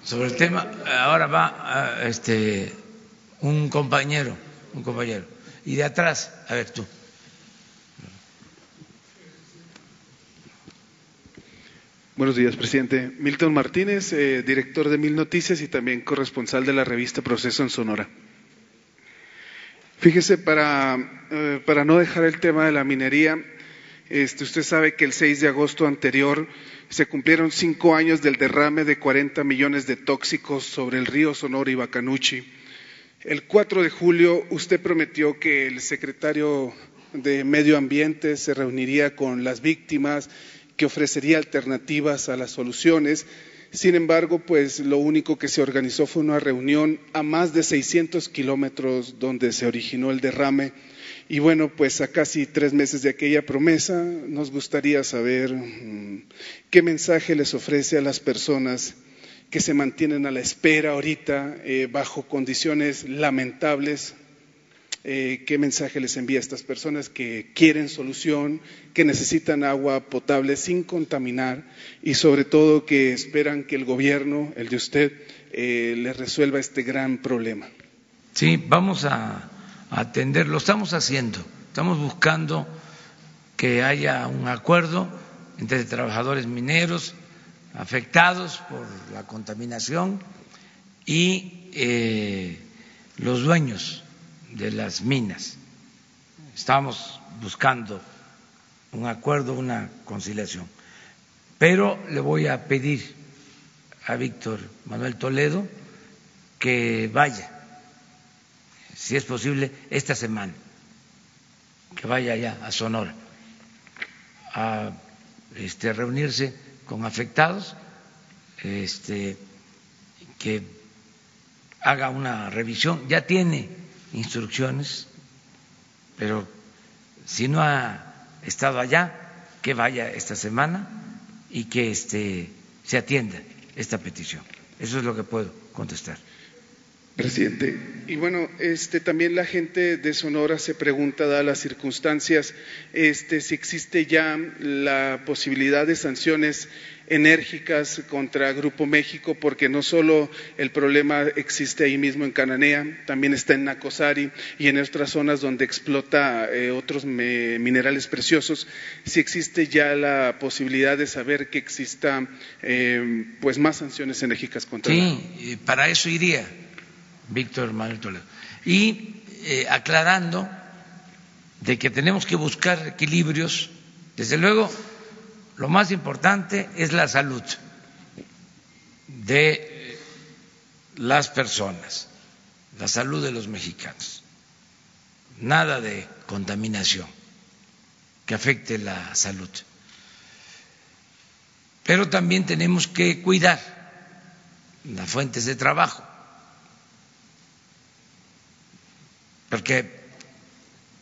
Sobre el tema, ahora va este, un compañero, un compañero. Y de atrás, a ver tú. Buenos días, presidente. Milton Martínez, eh, director de Mil Noticias y también corresponsal de la revista Proceso en Sonora. Fíjese, para, eh, para no dejar el tema de la minería, este, usted sabe que el 6 de agosto anterior se cumplieron cinco años del derrame de 40 millones de tóxicos sobre el río Sonora y Bacanuchi. El 4 de julio usted prometió que el secretario de Medio Ambiente se reuniría con las víctimas que ofrecería alternativas a las soluciones. Sin embargo, pues lo único que se organizó fue una reunión a más de 600 kilómetros donde se originó el derrame. Y bueno, pues a casi tres meses de aquella promesa, nos gustaría saber mm, qué mensaje les ofrece a las personas que se mantienen a la espera ahorita eh, bajo condiciones lamentables. Eh, ¿Qué mensaje les envía a estas personas que quieren solución, que necesitan agua potable sin contaminar y sobre todo que esperan que el gobierno, el de usted, eh, les resuelva este gran problema? Sí, vamos a atender, lo estamos haciendo, estamos buscando que haya un acuerdo entre trabajadores mineros afectados por la contaminación y eh, los dueños de las minas. Estamos buscando un acuerdo, una conciliación. Pero le voy a pedir a Víctor Manuel Toledo que vaya, si es posible, esta semana, que vaya allá a Sonora a este, reunirse con afectados, este, que haga una revisión. Ya tiene instrucciones, pero si no ha estado allá, que vaya esta semana y que este, se atienda esta petición. Eso es lo que puedo contestar. Presidente, y bueno, este también la gente de Sonora se pregunta, dadas las circunstancias, este, si existe ya la posibilidad de sanciones enérgicas contra Grupo México, porque no solo el problema existe ahí mismo en Cananea, también está en Nacosari y en otras zonas donde explota eh, otros minerales preciosos. Si existe ya la posibilidad de saber que exista eh, pues más sanciones enérgicas contra. Sí, para eso iría Víctor Manuel Toledo. Y eh, aclarando de que tenemos que buscar equilibrios, desde luego lo más importante es la salud de las personas, la salud de los mexicanos. Nada de contaminación que afecte la salud. Pero también tenemos que cuidar las fuentes de trabajo. Porque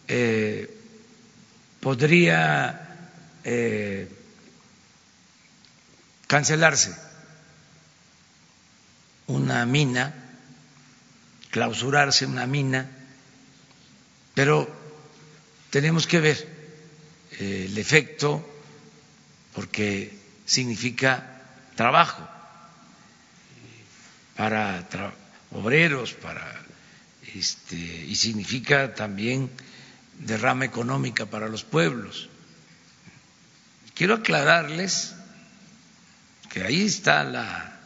eh, podría eh, cancelarse una mina, clausurarse una mina, pero tenemos que ver eh, el efecto porque significa trabajo para obreros, para este, y significa también derrama económica para los pueblos. Quiero aclararles que ahí está la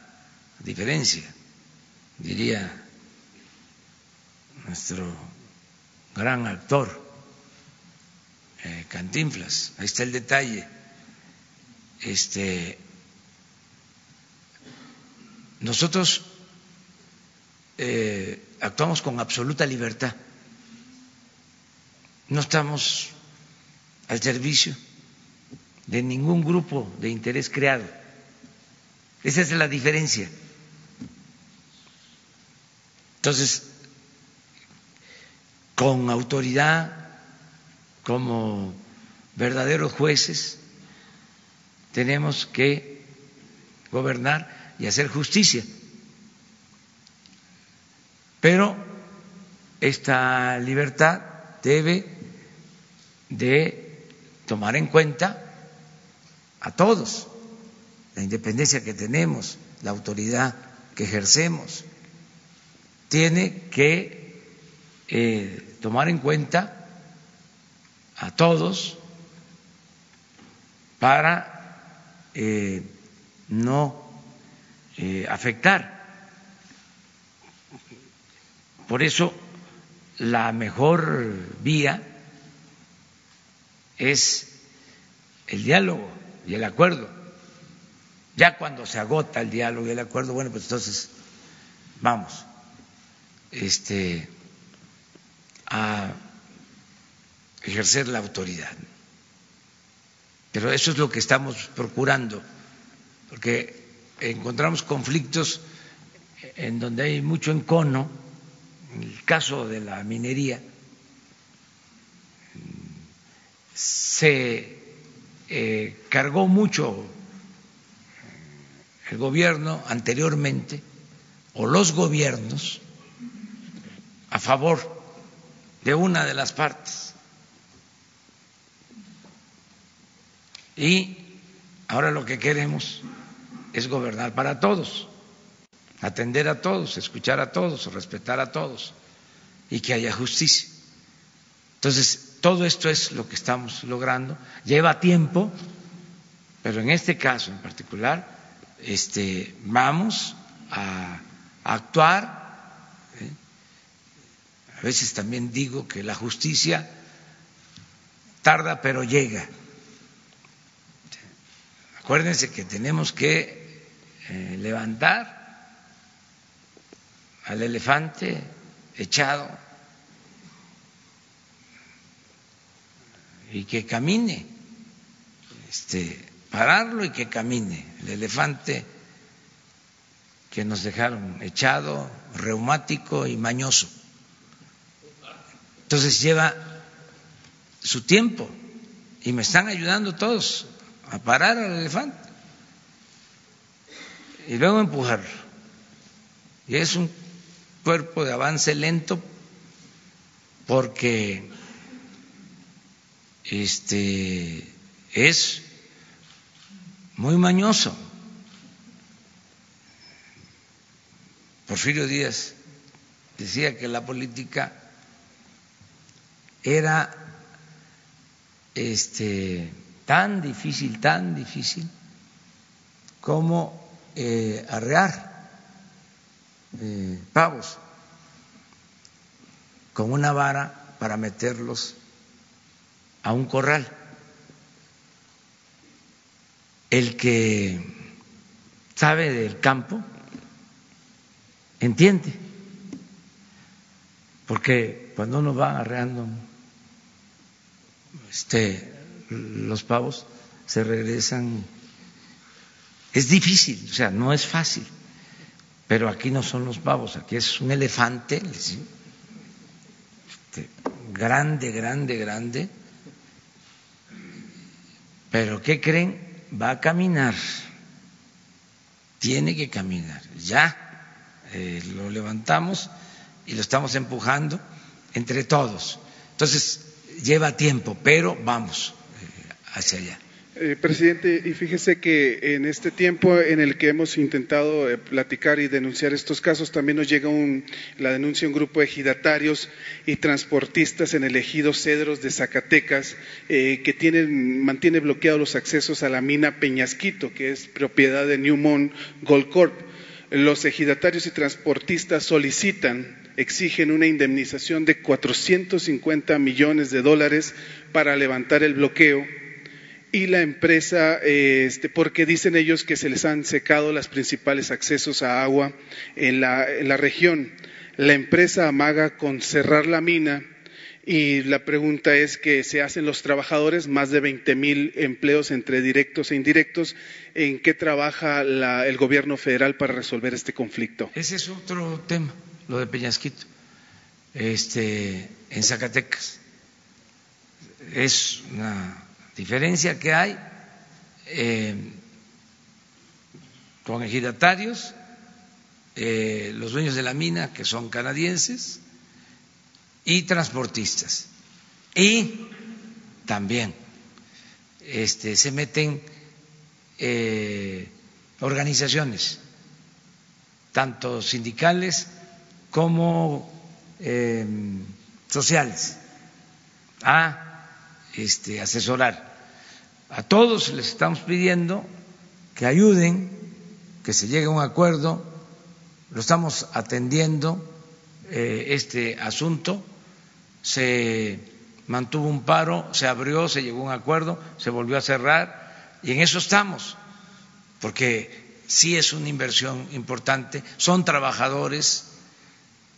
diferencia, diría nuestro gran actor eh, Cantinflas, ahí está el detalle. Este, nosotros eh, actuamos con absoluta libertad. No estamos al servicio de ningún grupo de interés creado. Esa es la diferencia. Entonces, con autoridad, como verdaderos jueces, tenemos que gobernar y hacer justicia. Pero esta libertad debe de tomar en cuenta a todos, la independencia que tenemos, la autoridad que ejercemos, tiene que eh, tomar en cuenta a todos para eh, no eh, afectar por eso, la mejor vía es el diálogo y el acuerdo. Ya cuando se agota el diálogo y el acuerdo, bueno, pues entonces vamos este, a ejercer la autoridad. Pero eso es lo que estamos procurando, porque encontramos conflictos en donde hay mucho encono en el caso de la minería, se eh, cargó mucho el gobierno anteriormente o los gobiernos a favor de una de las partes. Y ahora lo que queremos es gobernar para todos, atender a todos, escuchar a todos, respetar a todos y que haya justicia. Entonces, todo esto es lo que estamos logrando. Lleva tiempo, pero en este caso en particular, este, vamos a, actuar. ¿eh? A veces también digo que la justicia tarda, pero llega. Acuérdense que tenemos que eh, levantar al elefante echado y que camine, este, pararlo y que camine. El elefante que nos dejaron echado, reumático y mañoso. Entonces lleva su tiempo y me están ayudando todos a parar al elefante y luego empujarlo. Y es un cuerpo de avance lento porque este, es muy mañoso. Porfirio Díaz decía que la política era este, tan difícil, tan difícil como eh, arrear eh, pavos con una vara para meterlos a un corral. El que sabe del campo entiende, porque cuando uno va arreando este, los pavos, se regresan. Es difícil, o sea, no es fácil, pero aquí no son los pavos, aquí es un elefante este, grande, grande, grande pero ¿qué creen? Va a caminar, tiene que caminar. Ya eh, lo levantamos y lo estamos empujando entre todos. Entonces, lleva tiempo, pero vamos eh, hacia allá. Eh, presidente, y fíjese que en este tiempo en el que hemos intentado eh, platicar y denunciar estos casos, también nos llega la denuncia de un grupo de ejidatarios y transportistas en el ejido Cedros de Zacatecas eh, que mantiene bloqueados los accesos a la mina Peñasquito, que es propiedad de Newmont Gold Corp. Los ejidatarios y transportistas solicitan exigen una indemnización de 450 millones de dólares para levantar el bloqueo y la empresa, este, porque dicen ellos que se les han secado los principales accesos a agua en la, la región. La empresa amaga con cerrar la mina y la pregunta es que se hacen los trabajadores, más de 20 mil empleos entre directos e indirectos. ¿En qué trabaja el gobierno federal para resolver este conflicto? Ese es otro tema, lo de Peñasquito, este, en Zacatecas. Es una diferencia que hay eh, con ejidatarios, eh, los dueños de la mina, que son canadienses, y transportistas. Y también este, se meten eh, organizaciones, tanto sindicales como sociales, a este, asesorar. A todos les estamos pidiendo que ayuden, que se llegue a un acuerdo, lo estamos atendiendo eh, este asunto, se mantuvo un paro, se abrió, se llegó a un acuerdo, se volvió a cerrar y en eso estamos, porque sí es una inversión importante, son trabajadores,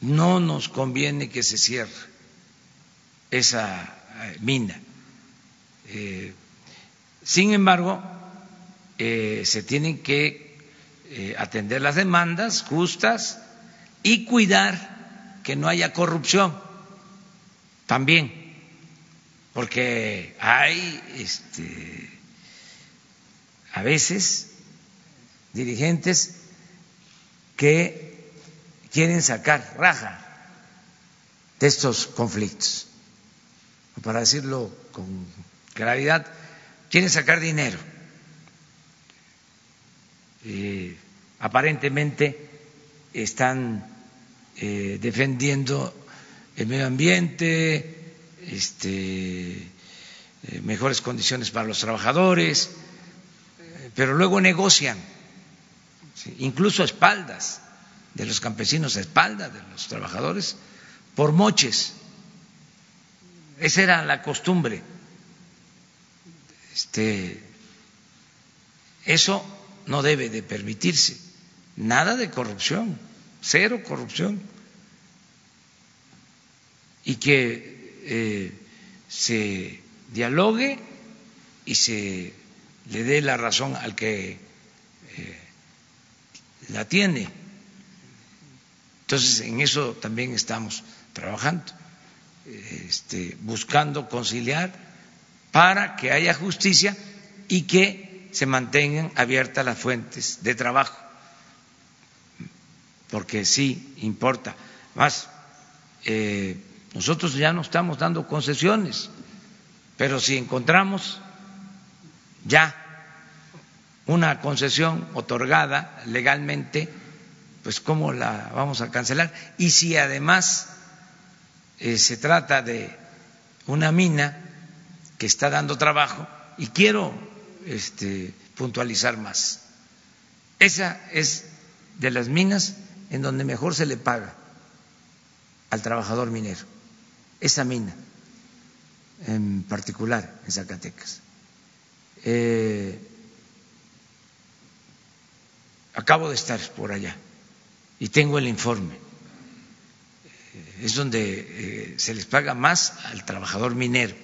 no nos conviene que se cierre esa eh, mina. Eh, sin embargo, eh, se tienen que eh, atender las demandas justas y cuidar que no haya corrupción también, porque hay este, a veces dirigentes que quieren sacar raja de estos conflictos. Para decirlo con claridad, quieren sacar dinero. Eh, aparentemente están eh, defendiendo el medio ambiente, este, eh, mejores condiciones para los trabajadores, pero luego negocian, incluso a espaldas de los campesinos, a espaldas de los trabajadores, por moches. Esa era la costumbre. Este, eso no debe de permitirse. Nada de corrupción, cero corrupción. Y que eh, se dialogue y se le dé la razón al que eh, la tiene. Entonces, en eso también estamos trabajando, este, buscando conciliar para que haya justicia y que se mantengan abiertas las fuentes de trabajo, porque sí importa. Más, eh, nosotros ya no estamos dando concesiones, pero si encontramos ya una concesión otorgada legalmente, pues cómo la vamos a cancelar. Y si además eh, se trata de una mina que está dando trabajo y quiero este, puntualizar más. Esa es de las minas en donde mejor se le paga al trabajador minero, esa mina en particular en Zacatecas. Eh, acabo de estar por allá y tengo el informe es donde eh, se les paga más al trabajador minero.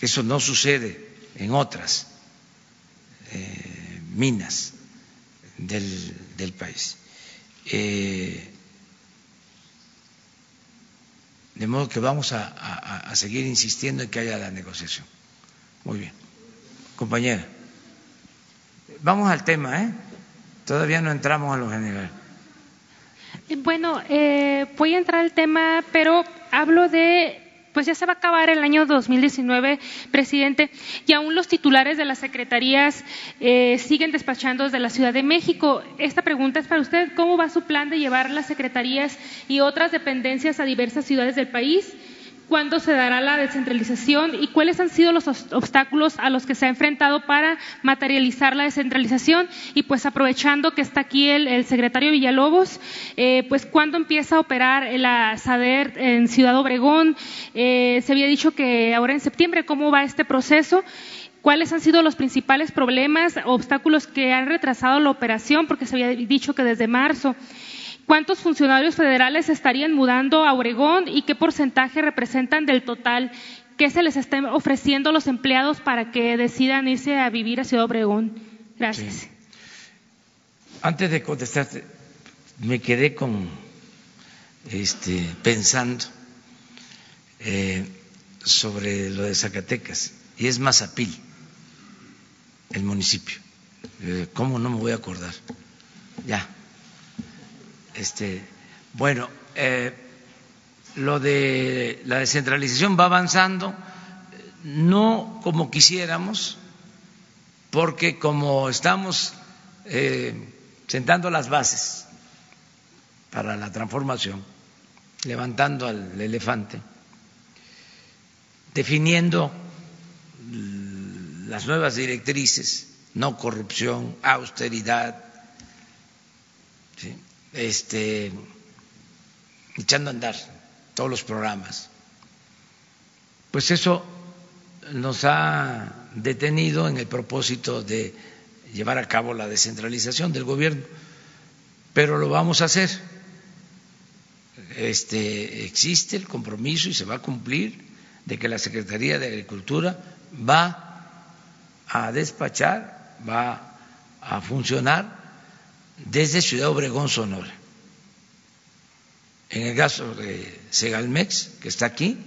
Eso no sucede en otras eh, minas del, país. Eh, de modo que vamos a, a, seguir insistiendo en que haya la negociación. Muy bien. Compañera, vamos al tema, ¿eh? Todavía no entramos a lo general. Bueno, eh, voy a entrar al tema, pero hablo de pues ya se va a acabar el año 2019, presidente, y aún los titulares de las secretarías eh, siguen despachando desde la Ciudad de México. Esta pregunta es para usted, ¿cómo va su plan de llevar las secretarías y otras dependencias a diversas ciudades del país? Cuándo se dará la descentralización y cuáles han sido los obstáculos a los que se ha enfrentado para materializar la descentralización. Y pues aprovechando que está aquí el, secretario Villalobos, eh, pues cuándo empieza a operar la SADER en Ciudad Obregón. Eh, se había dicho que ahora en septiembre, ¿cómo va este proceso? ¿Cuáles han sido los principales problemas, obstáculos que han retrasado la operación? Porque se había dicho que desde marzo. ¿Cuántos funcionarios federales estarían mudando a Oregón y qué porcentaje representan del total? ¿Qué se les está ofreciendo los empleados para que decidan irse a vivir a Ciudad Obregón? Gracias. Antes de contestarte, me quedé con este, pensando eh, sobre lo de Zacatecas y es Mazapil, el municipio. Eh, ¿Cómo no me voy a acordar? Ya, este, bueno, eh, lo de la descentralización va avanzando, no como quisiéramos, porque como estamos eh, sentando las bases para la transformación, levantando al elefante, definiendo las nuevas directrices, no corrupción, austeridad, ¿sí? Este, echando a andar todos los programas. Pues eso nos ha detenido en el propósito de llevar a cabo la descentralización del gobierno, pero lo vamos a hacer. Este, existe el compromiso y se va a cumplir de que la Secretaría de Agricultura va a despachar, va a funcionar desde Ciudad Obregón, Sonora. En el caso de Segalmex, que está aquí,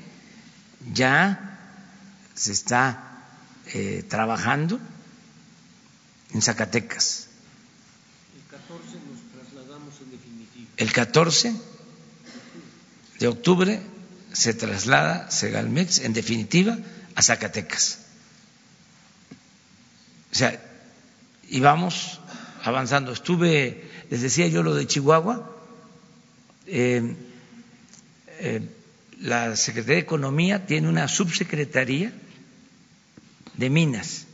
ya se está eh, trabajando en Zacatecas El 14 de octubre se traslada Segalmex, en definitiva, a Zacatecas. O sea, y vamos avanzando. Estuve, les decía yo lo de Chihuahua, eh, eh, la Secretaría de Economía tiene una subsecretaría de Minas.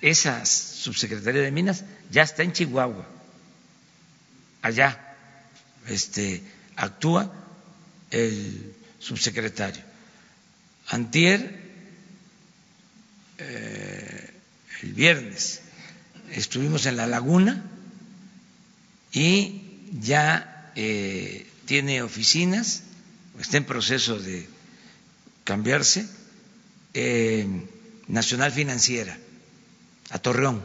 Esa subsecretaría de Minas ya está en Chihuahua. Allá este, actúa el subsecretario. Antier, eh, el viernes, estuvimos en la laguna y ya eh, tiene oficinas, está en proceso de cambiarse, eh, Nacional Financiera, a Torreón.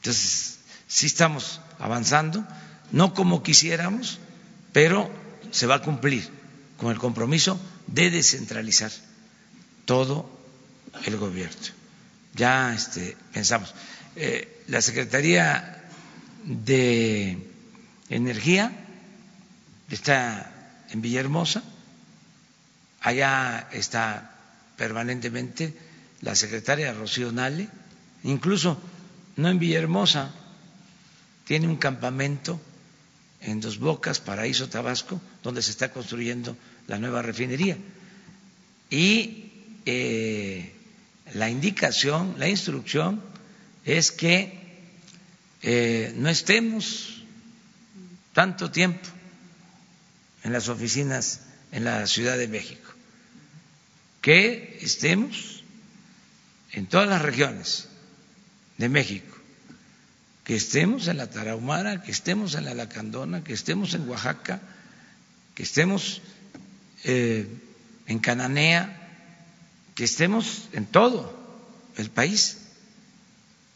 Entonces, sí estamos avanzando, no como quisiéramos, pero se va a cumplir con el compromiso de descentralizar todo el gobierno. Ya este, pensamos. Eh, la Secretaría de Energía está en Villahermosa, allá está permanentemente la secretaria Rocío Nale, incluso no en Villahermosa, tiene un campamento en Dos Bocas, Paraíso, Tabasco, donde se está construyendo la nueva refinería. Y eh, la indicación, la instrucción es que eh, no estemos tanto tiempo en las oficinas en la Ciudad de México, que estemos en todas las regiones de México, que estemos en la Tarahumara, que estemos en la Lacandona, que estemos en Oaxaca, que estemos eh, en Cananea, que estemos en todo el país,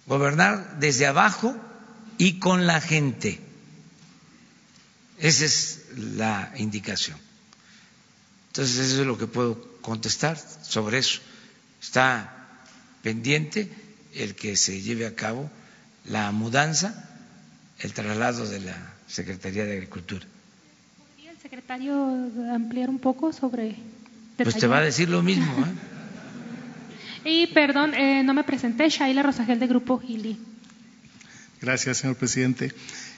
gobernar desde abajo y con la gente. Esa es la indicación. Entonces, eso es lo que puedo contestar sobre eso. Está pendiente el que se lleve a cabo la mudanza, el traslado de la Secretaría de Agricultura. ¿Podría el secretario ampliar un poco sobre... Pues te va a decir lo mismo. ¿eh? Y perdón, eh, no me presenté, Shaila Rosagel de Grupo Gili. Gracias, señor presidente.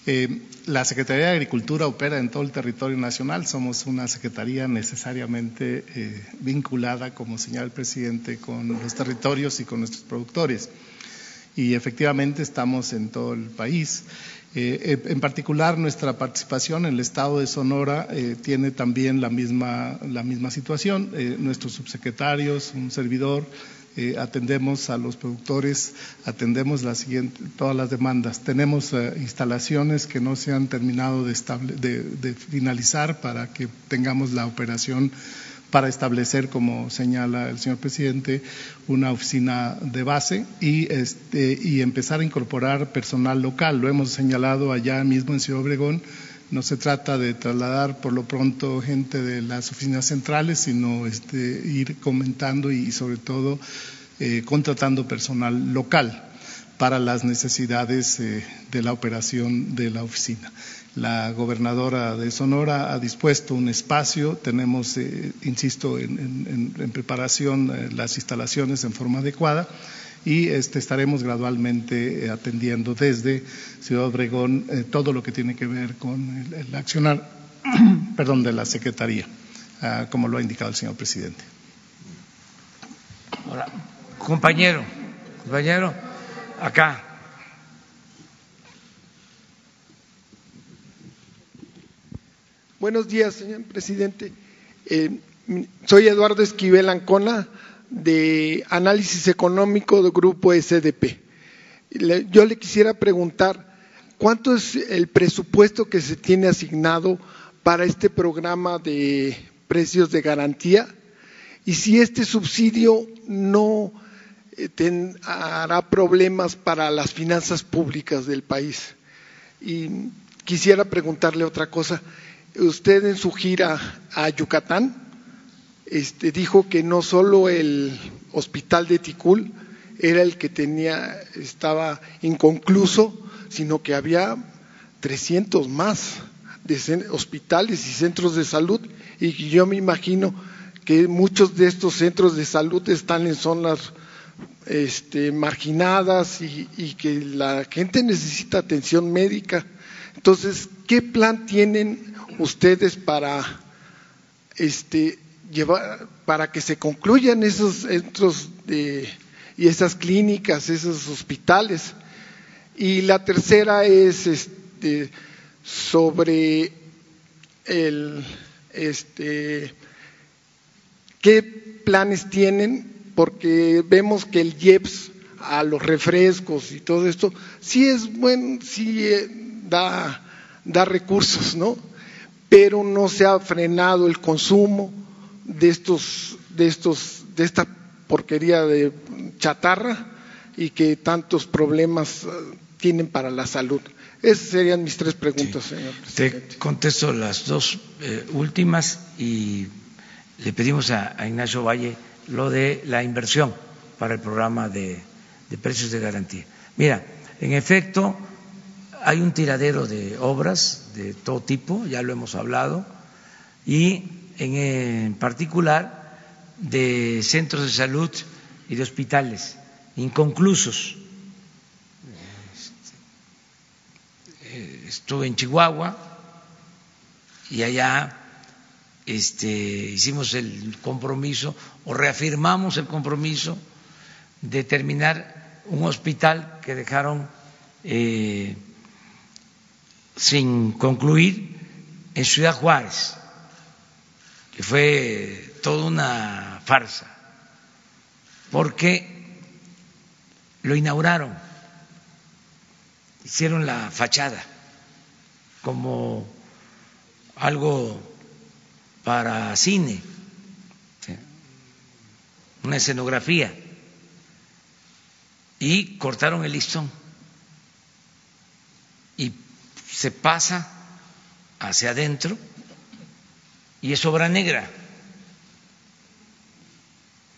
Eh, la Secretaría de Agricultura opera en todo el territorio nacional. Somos una secretaría necesariamente eh, vinculada, como señala el presidente, con los territorios y con nuestros productores. Y efectivamente estamos en todo el país. Eh, en particular, nuestra participación en el Estado de Sonora tiene también la misma, la misma situación. Nuestros subsecretarios, un servidor, eh, atendemos a los productores, atendemos la siguiente, todas las demandas. Tenemos eh, instalaciones que no se han terminado de, estable, de, finalizar para que tengamos la operación para establecer, como señala el señor presidente, una oficina de base y, este, y empezar a incorporar personal local. Lo hemos señalado allá mismo en Ciudad Obregón no se trata de trasladar por lo pronto gente de las oficinas centrales, sino este, ir comentando y sobre todo eh, contratando personal local para las necesidades eh, de la operación de la oficina. La gobernadora de Sonora ha dispuesto un espacio, tenemos, eh, insisto, en, preparación las instalaciones en forma adecuada y este, estaremos gradualmente eh, atendiendo desde Ciudad Obregón eh, todo lo que tiene que ver con el, el accionar perdón, de la Secretaría, uh, como lo ha indicado el señor presidente. Hola. Compañero, compañero, acá. Buenos días, señor presidente. Eh, soy Eduardo Esquivel Ancona de análisis económico del grupo SDP. Yo le quisiera preguntar, ¿cuánto es el presupuesto que se tiene asignado para este programa de precios de garantía? Y si este subsidio no eh, hará problemas para las finanzas públicas del país. Y quisiera preguntarle otra cosa. Usted en su gira a Yucatán, este, dijo que no solo el hospital de Ticul era el que tenía, estaba inconcluso, sino que había 300 más de hospitales y centros de salud y yo me imagino que muchos de estos centros de salud están en zonas este, marginadas y, y, que la gente necesita atención médica. Entonces, ¿qué plan tienen ustedes para este, llevar, para que se concluyan esos centros de, y esas clínicas, esos hospitales? Y la tercera es este, sobre el, este, qué planes tienen, porque vemos que el IEPS a los refrescos y todo esto, sí es bueno, sí eh, da, da recursos, ¿no? Pero no se ha frenado el consumo de estos, de estos, de esta porquería de chatarra y que tantos problemas eh, tienen para la salud. Esas serían mis tres preguntas, Sí. señor Te contesto las dos eh, últimas y le pedimos a, a Ignacio Valle lo de la inversión para el programa de, de precios de garantía. Mira, en efecto, hay un tiradero de obras de todo tipo, ya lo hemos hablado, y en, particular de centros de salud y de hospitales inconclusos. Eh, Estuve en Chihuahua y allá este, hicimos el compromiso o reafirmamos el compromiso de terminar un hospital que dejaron eh, sin concluir en Ciudad Juárez, que fue toda una farsa, porque lo inauguraron, hicieron la fachada como algo para cine, una escenografía, y cortaron el listón. Y se pasa hacia adentro y es obra negra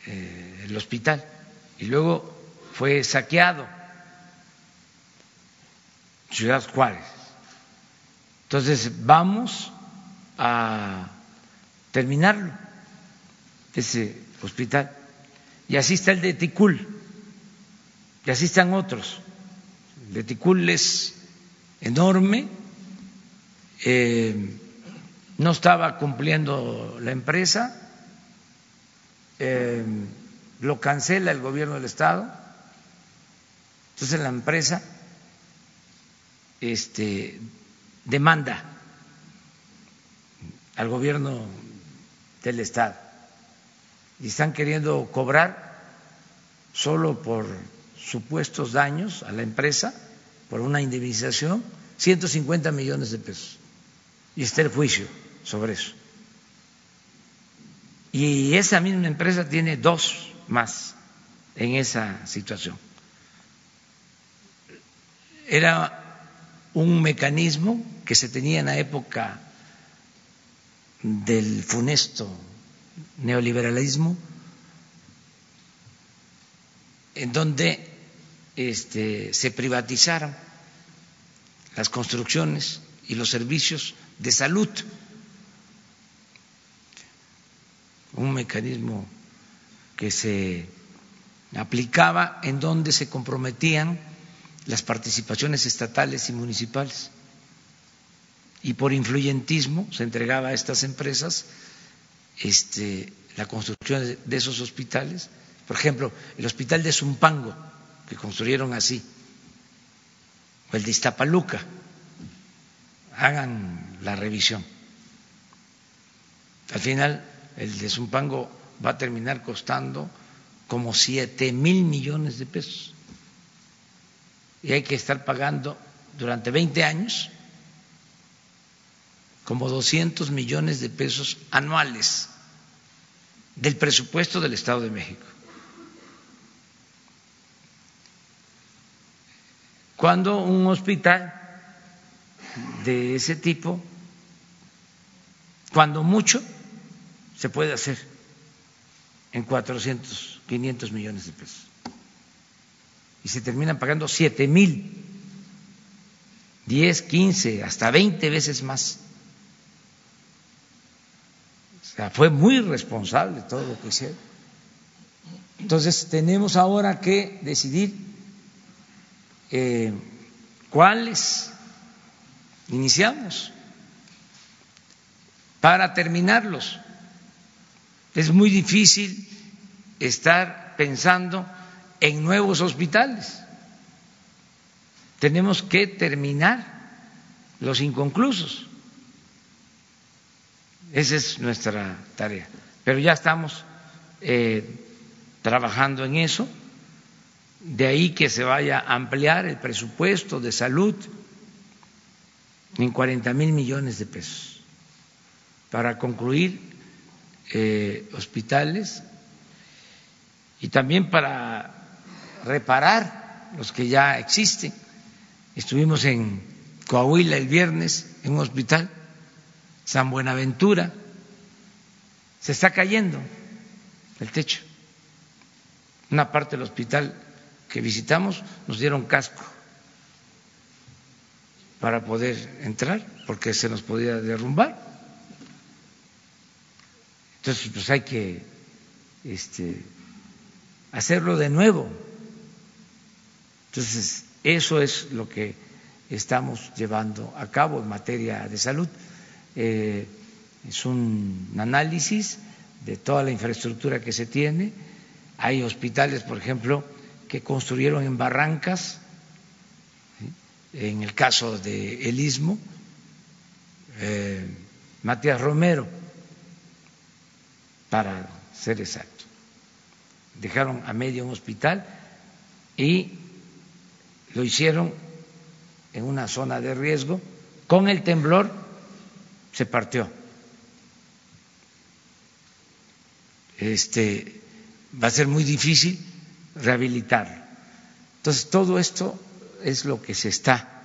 eh, el hospital. Y luego fue saqueado Ciudad Juárez. Entonces vamos a terminarlo, ese hospital. Y así está el de Ticul, y así están otros. El de Ticul es enorme, eh, no estaba cumpliendo la empresa, eh, lo cancela el gobierno del Estado, entonces la empresa este, demanda al gobierno del Estado y están queriendo cobrar solo por supuestos daños a la empresa, por una indemnización, 150 millones de pesos. Y está el juicio sobre eso. Y esa misma empresa tiene dos más en esa situación. Era un mecanismo que se tenía en la época del funesto neoliberalismo, en donde este, se privatizaron las construcciones y los servicios de salud, un mecanismo que se aplicaba en donde se comprometían las participaciones estatales y municipales. Y por influyentismo se entregaba a estas empresas este, la construcción de, esos hospitales. Por ejemplo, el hospital de Zumpango, que construyeron así, o el de Iztapaluca, hagan la revisión. Al final, el de Zumpango va a terminar costando como siete mil millones de pesos y hay que estar pagando durante 20 años como 200 millones de pesos anuales del presupuesto del Estado de México. Cuando un hospital de ese tipo, cuando mucho, se puede hacer en 400, 500 millones de pesos y se terminan pagando siete mil 10, 15, hasta 20 veces más. O sea, fue muy responsable todo lo que hicieron. Entonces tenemos ahora que decidir eh, cuáles iniciamos para terminarlos. Es muy difícil estar pensando en nuevos hospitales. Tenemos que terminar los inconclusos. Esa es nuestra tarea. Pero ya estamos eh, trabajando en eso. De ahí que se vaya a ampliar el presupuesto de salud en 40 mil millones de pesos para concluir eh, hospitales y también para reparar los que ya existen. Estuvimos en Coahuila el viernes en un hospital, San Buenaventura, se está cayendo el techo. Una parte del hospital que visitamos nos dieron casco para poder entrar porque se nos podía derrumbar. Entonces, pues hay que este, hacerlo de nuevo. Entonces, eso es lo que estamos llevando a cabo en materia de salud. Eh, es un análisis de toda la infraestructura que se tiene. Hay hospitales, por ejemplo, que construyeron en barrancas, en el caso de Istmo, eh, Matías Romero, para ser exacto. Dejaron a medio un hospital y lo hicieron en una zona de riesgo, con el temblor se partió. Este va a ser muy difícil rehabilitarlo. Entonces todo esto es lo que se está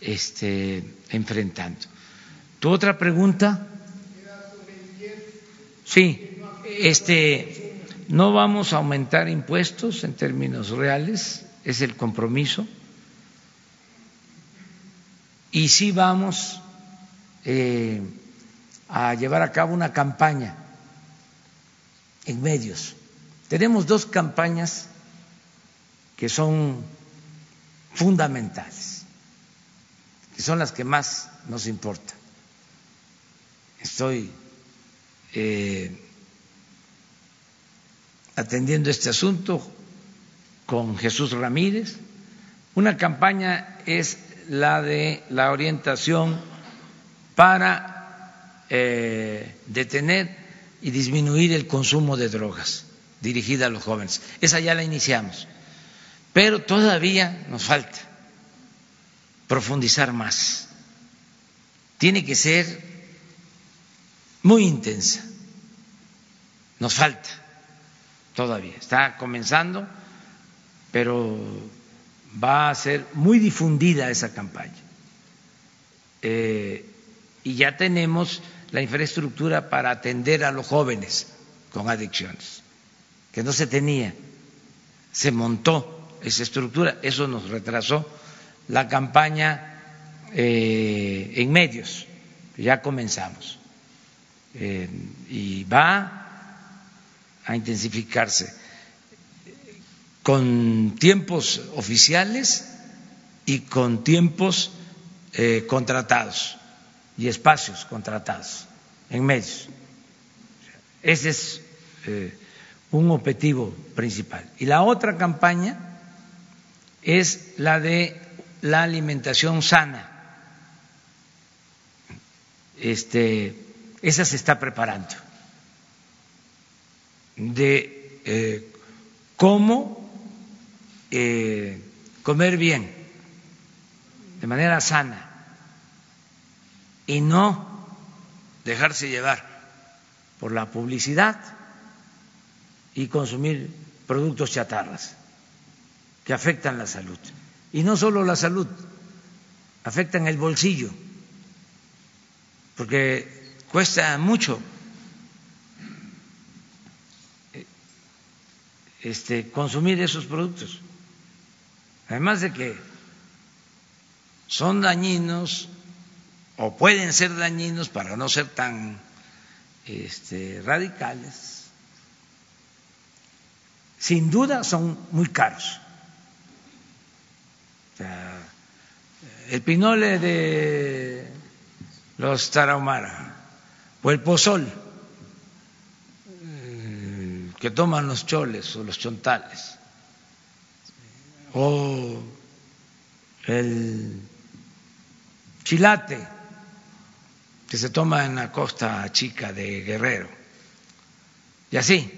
este, enfrentando. ¿Tu otra pregunta? Sí, este, no vamos a aumentar impuestos en términos reales es el compromiso. Y sí vamos eh, a llevar a cabo una campaña en medios. Tenemos dos campañas que son fundamentales, que son las que más nos importan. Estoy eh, atendiendo este asunto con Jesús Ramírez. Una campaña es la de la orientación para eh, detener y disminuir el consumo de drogas dirigida a los jóvenes. Esa ya la iniciamos, pero todavía nos falta profundizar más. Tiene que ser muy intensa. Nos falta todavía. Está comenzando pero va a ser muy difundida esa campaña. Eh, y ya tenemos la infraestructura para atender a los jóvenes con adicciones, que no se tenía, se montó esa estructura, eso nos retrasó la campaña eh, en medios, ya comenzamos, y va a intensificarse con tiempos oficiales y con tiempos eh, contratados y espacios contratados en medios. Ese es eh, un objetivo principal. Y la otra campaña es la de la alimentación sana. Este, esa se está preparando. De eh, cómo eh, comer bien, de manera sana, y no dejarse llevar por la publicidad y consumir productos chatarras que afectan la salud. Y no solo la salud, afectan el bolsillo, porque cuesta mucho este, consumir esos productos. Además de que son dañinos o pueden ser dañinos para no ser tan este, radicales, sin duda son muy caros. el pinole de los tarahumara o el pozol que toman los choles o los chontales o el chilate que se toma en la costa chica de Guerrero. Y así,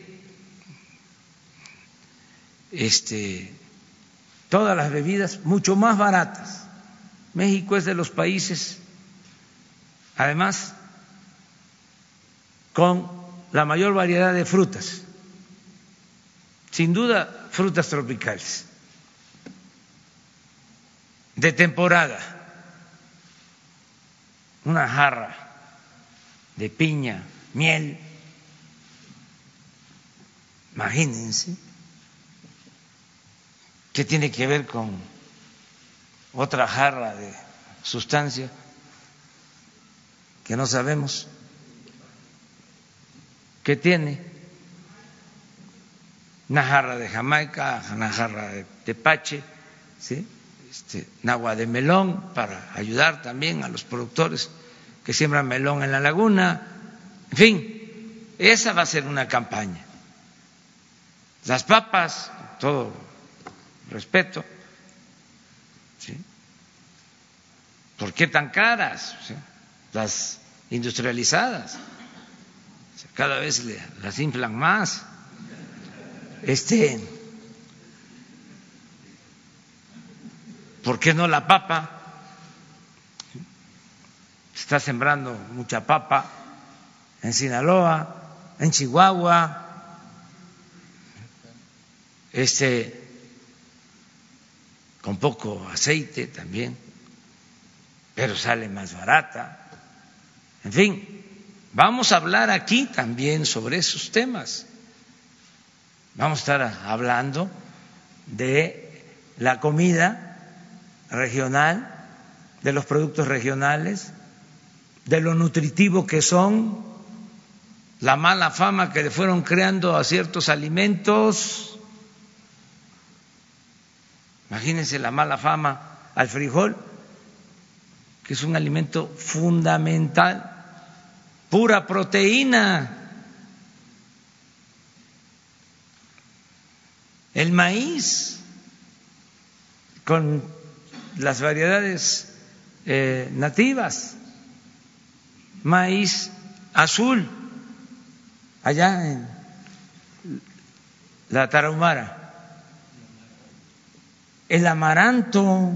este, todas las bebidas mucho más baratas. México es de los países, además, con la mayor variedad de frutas, sin duda frutas tropicales, de temporada. Una jarra de piña, miel. Imagínense. Qué tiene que ver con otra jarra de sustancia que no sabemos qué tiene. Una jarra de Jamaica, una jarra de tepache, ¿sí? este, de melón para ayudar también a los productores que siembran melón en la laguna. En fin, esa va a ser una campaña. Las papas, todo respeto, ¿sí? ¿por qué tan caras? Las industrializadas, cada vez las inflan más. Este, ¿Por qué no la papa? Se está sembrando mucha papa en Sinaloa, en Chihuahua, este, con poco aceite también, pero sale más barata. En fin, vamos a hablar aquí también sobre esos temas. Vamos a estar hablando de la comida regional, de los productos regionales, de lo nutritivo que son, la mala fama que le fueron creando a ciertos alimentos. Imagínense la mala fama al frijol, que es un alimento fundamental, pura proteína. El maíz con las variedades eh, nativas, maíz azul, allá en la tarahumara, el amaranto.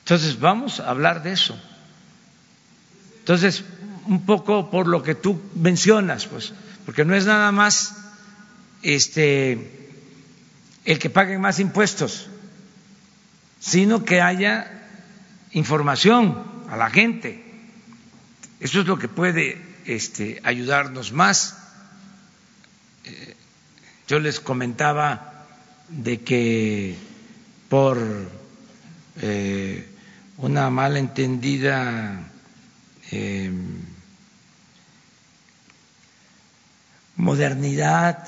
Entonces, vamos a hablar de eso. Entonces, un poco por lo que tú mencionas, pues, porque no es nada más este el que paguen más impuestos sino que haya información a la gente. Eso es lo que puede este, ayudarnos más. Eh, yo les comentaba de que por eh, una malentendida eh, modernidad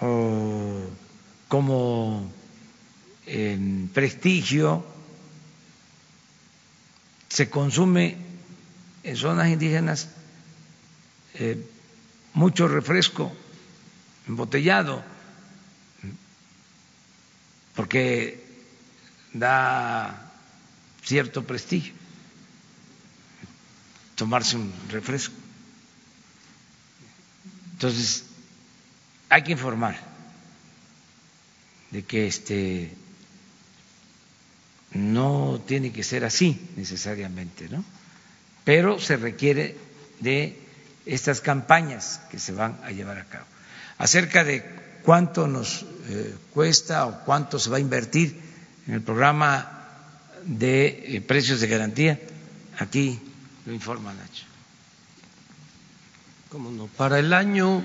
o como en prestigio, se consume en zonas indígenas eh, mucho refresco embotellado, porque da cierto prestigio tomarse un refresco. Entonces, hay que informar de que este no tiene que ser así necesariamente, ¿no? Pero se requiere de estas campañas que se van a llevar a cabo. Acerca de cuánto nos eh, cuesta o cuánto se va a invertir en el programa de eh, precios de garantía, aquí lo informa Nacho. ¿Cómo no? Para el año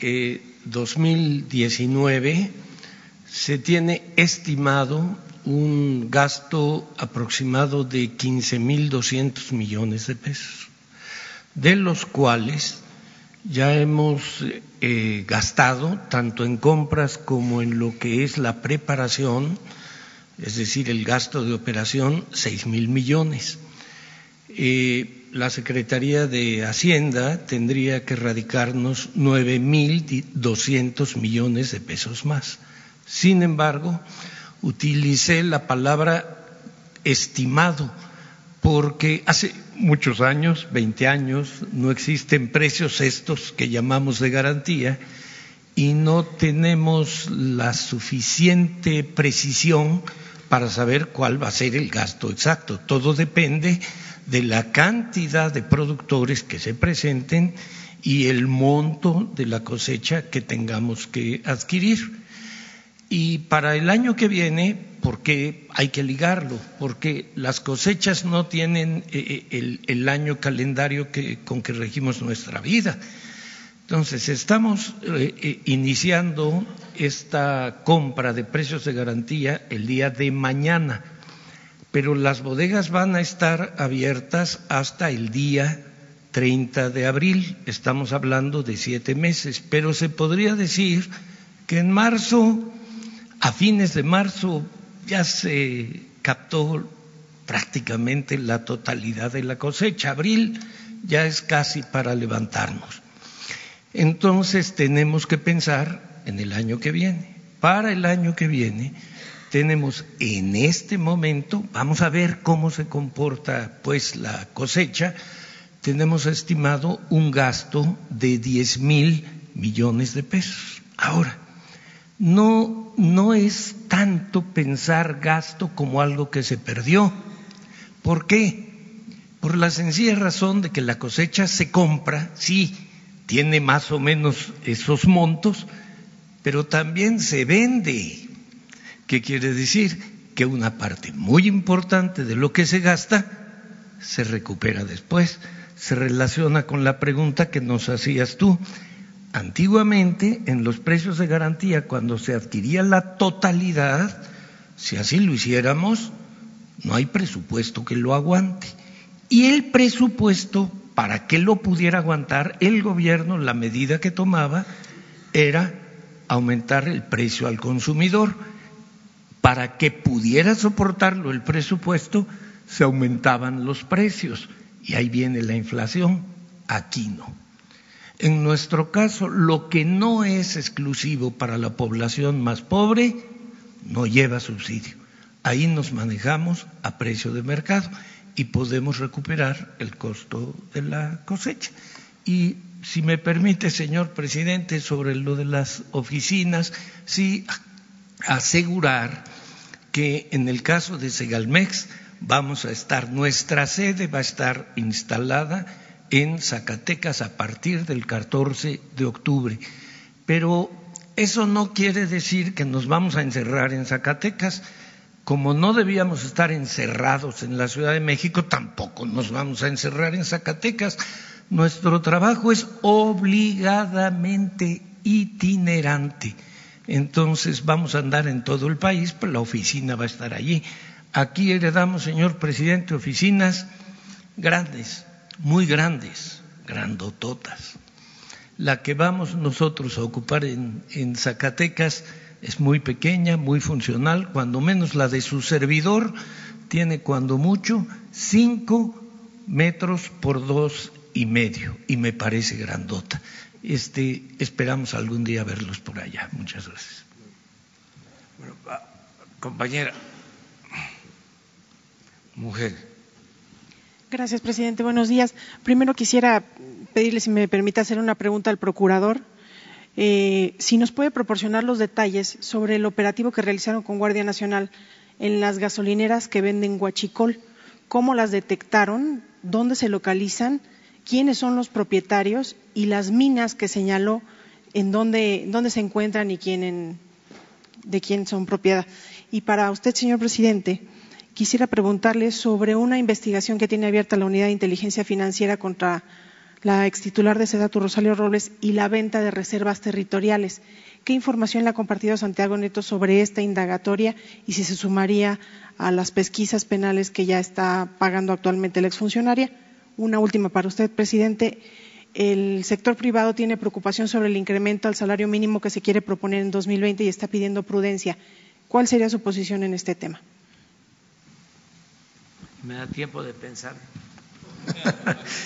eh, 2019 se tiene estimado un gasto aproximado de 15.200 millones de pesos, de los cuales ya hemos eh, gastado tanto en compras como en lo que es la preparación, es decir, el gasto de operación, seis mil millones. La Secretaría de Hacienda tendría que radicarnos nueve mil doscientos millones de pesos más. Sin embargo, utilicé la palabra estimado porque hace muchos años, 20 años, no existen precios estos que llamamos de garantía y no tenemos la suficiente precisión para saber cuál va a ser el gasto exacto. Todo depende de la cantidad de productores que se presenten y el monto de la cosecha que tengamos que adquirir. Y para el año que viene, porque hay que ligarlo, porque las cosechas no tienen eh, eh, el, año calendario que, con que regimos nuestra vida. Entonces, estamos eh, iniciando esta compra de precios de garantía el día de mañana, pero las bodegas van a estar abiertas hasta el día 30 de abril. Estamos hablando de siete meses, pero se podría decir que en marzo a fines de marzo ya se captó prácticamente la totalidad de la cosecha. Abril ya es casi para levantarnos. Entonces tenemos que pensar en el año que viene. Para el año que viene tenemos en este momento, vamos a ver cómo se comporta pues la cosecha, tenemos estimado un gasto de 10 mil millones de pesos. Ahora, no, no es tanto pensar gasto como algo que se perdió. ¿Por qué? Por la sencilla razón de que la cosecha se compra, sí, tiene más o menos esos montos, pero también se vende. ¿Qué quiere decir? Que una parte muy importante de lo que se gasta se recupera después. Se relaciona con la pregunta que nos hacías tú. Antiguamente, en los precios de garantía, cuando se adquiría la totalidad, si así lo hiciéramos, no hay presupuesto que lo aguante. Y el presupuesto, para que lo pudiera aguantar, el gobierno, la medida que tomaba, era aumentar el precio al consumidor. Para que pudiera soportarlo el presupuesto, se aumentaban los precios. Y ahí viene la inflación. Aquí no. En nuestro caso, lo que no es exclusivo para la población más pobre no lleva subsidio. Ahí nos manejamos a precio de mercado y podemos recuperar el costo de la cosecha. Y si me permite, señor presidente, sobre lo de las oficinas, sí asegurar que en el caso de Segalmex vamos a estar, nuestra sede va a estar instalada en Zacatecas a partir del 14 de octubre. Pero eso no quiere decir que nos vamos a encerrar en Zacatecas. Como no debíamos estar encerrados en la Ciudad de México, tampoco nos vamos a encerrar en Zacatecas. Nuestro trabajo es obligadamente itinerante. Entonces vamos a andar en todo el país, pero la oficina va a estar allí. Aquí heredamos, señor presidente, oficinas grandes, muy grandes, grandototas. La que vamos nosotros a ocupar en, Zacatecas es muy pequeña, muy funcional, cuando menos la de su servidor tiene cuando mucho cinco metros por dos y medio y me parece grandota. Este, esperamos algún día verlos por allá. Muchas gracias. compañera, mujer. Gracias, presidente. Buenos días. Primero quisiera pedirle, si me permite, hacer una pregunta al procurador. Eh, si nos puede proporcionar los detalles sobre el operativo que realizaron con Guardia Nacional en las gasolineras que venden guachicol. ¿Cómo las detectaron? ¿Dónde se localizan? ¿Quiénes son los propietarios? Y las minas que señaló, en dónde, se encuentran y quién de quién son propiedad. Y para usted, señor presidente, quisiera preguntarle sobre una investigación que tiene abierta la Unidad de Inteligencia Financiera contra la extitular de Sedatu Rosario Robles y la venta de reservas territoriales. ¿Qué información le ha compartido Santiago Neto sobre esta indagatoria y si se sumaría a las pesquisas penales que ya está pagando actualmente la exfuncionaria? Una última para usted, presidente. El sector privado tiene preocupación sobre el incremento al salario mínimo que se quiere proponer en 2020 y está pidiendo prudencia. ¿Cuál sería su posición en este tema? Me da tiempo de pensar.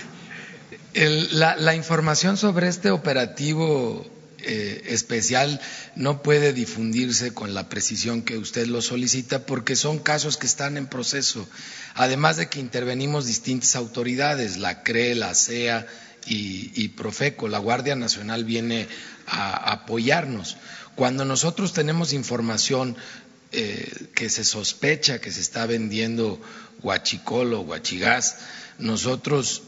la, información sobre este operativo eh, especial no puede difundirse con la precisión que usted lo solicita porque son casos que están en proceso. Además de que intervenimos distintas autoridades, la CRE, la CEA y, Profeco, la Guardia Nacional viene a, apoyarnos. Cuando nosotros tenemos información eh, que se sospecha que se está vendiendo huachicol o huachigás, nosotros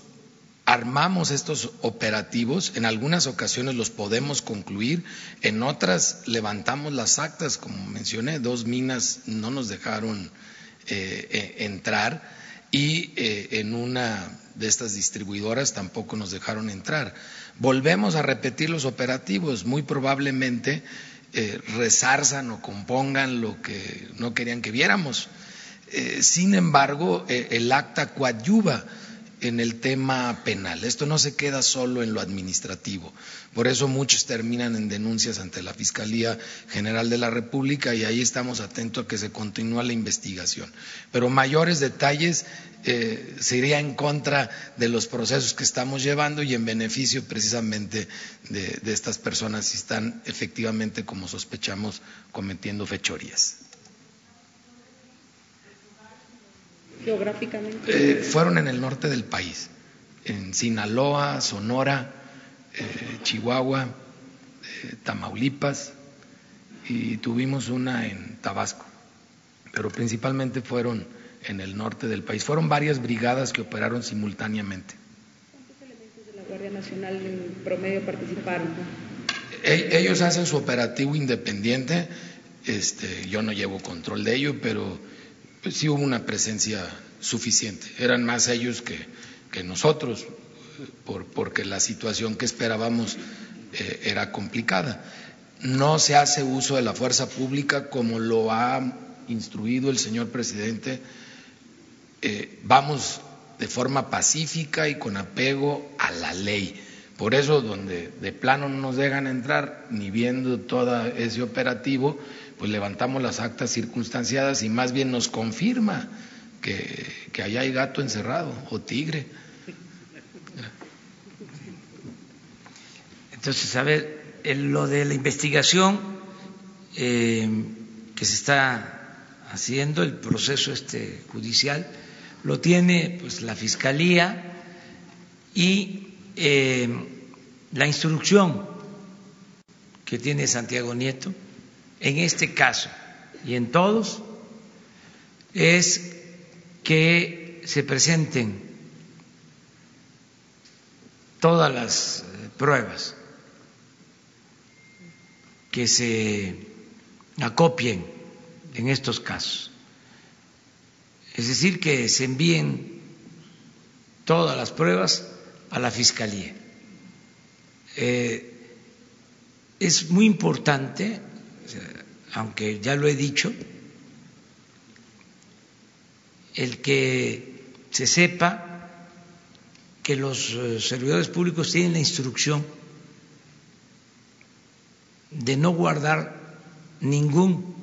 armamos estos operativos, en algunas ocasiones los podemos concluir, en otras levantamos las actas, como mencioné, dos minas no nos dejaron eh, eh, entrar y eh, en una de estas distribuidoras tampoco nos dejaron entrar. Volvemos a repetir los operativos, muy probablemente resarzan o compongan lo que no querían que viéramos. sin embargo, el acta coadyuva en el tema penal. Esto no se queda solo en lo administrativo. Por eso muchos terminan en denuncias ante la Fiscalía General de la República y ahí estamos atentos a que se continúe la investigación. Pero mayores detalles eh, se iría en contra de los procesos que estamos llevando y en beneficio precisamente de, de estas personas si están efectivamente, como sospechamos, cometiendo fechorías. Geográficamente? Eh, fueron en el norte del país, en Sinaloa, Sonora, eh, Chihuahua, eh, Tamaulipas y tuvimos una en Tabasco, pero principalmente fueron en el norte del país. Fueron varias brigadas que operaron simultáneamente. ¿Cuántos elementos de la Guardia Nacional en promedio participaron? E, ellos hacen su operativo independiente, este, yo no llevo control de ello, pero pues sí hubo una presencia suficiente. Eran más ellos que, nosotros, por, porque la situación que esperábamos eh, era complicada. No se hace uso de la fuerza pública como lo ha instruido el señor presidente. Eh, vamos de forma pacífica y con apego a la ley. Por eso, donde de plano no nos dejan entrar, ni viendo todo ese operativo, pues levantamos las actas circunstanciadas y más bien nos confirma que, que allá hay gato encerrado o tigre. Entonces, a ver, lo de la investigación eh, que se está haciendo, el proceso este judicial, lo tiene pues la fiscalía y eh, la instrucción que tiene Santiago Nieto en este caso y en todos es que se presenten todas las eh, pruebas, que se acopien en estos casos. Es decir, que se envíen todas las pruebas a la Fiscalía. Eh, es muy importante aunque ya lo he dicho, el que se sepa que los eh, servidores públicos tienen la instrucción de no guardar ningún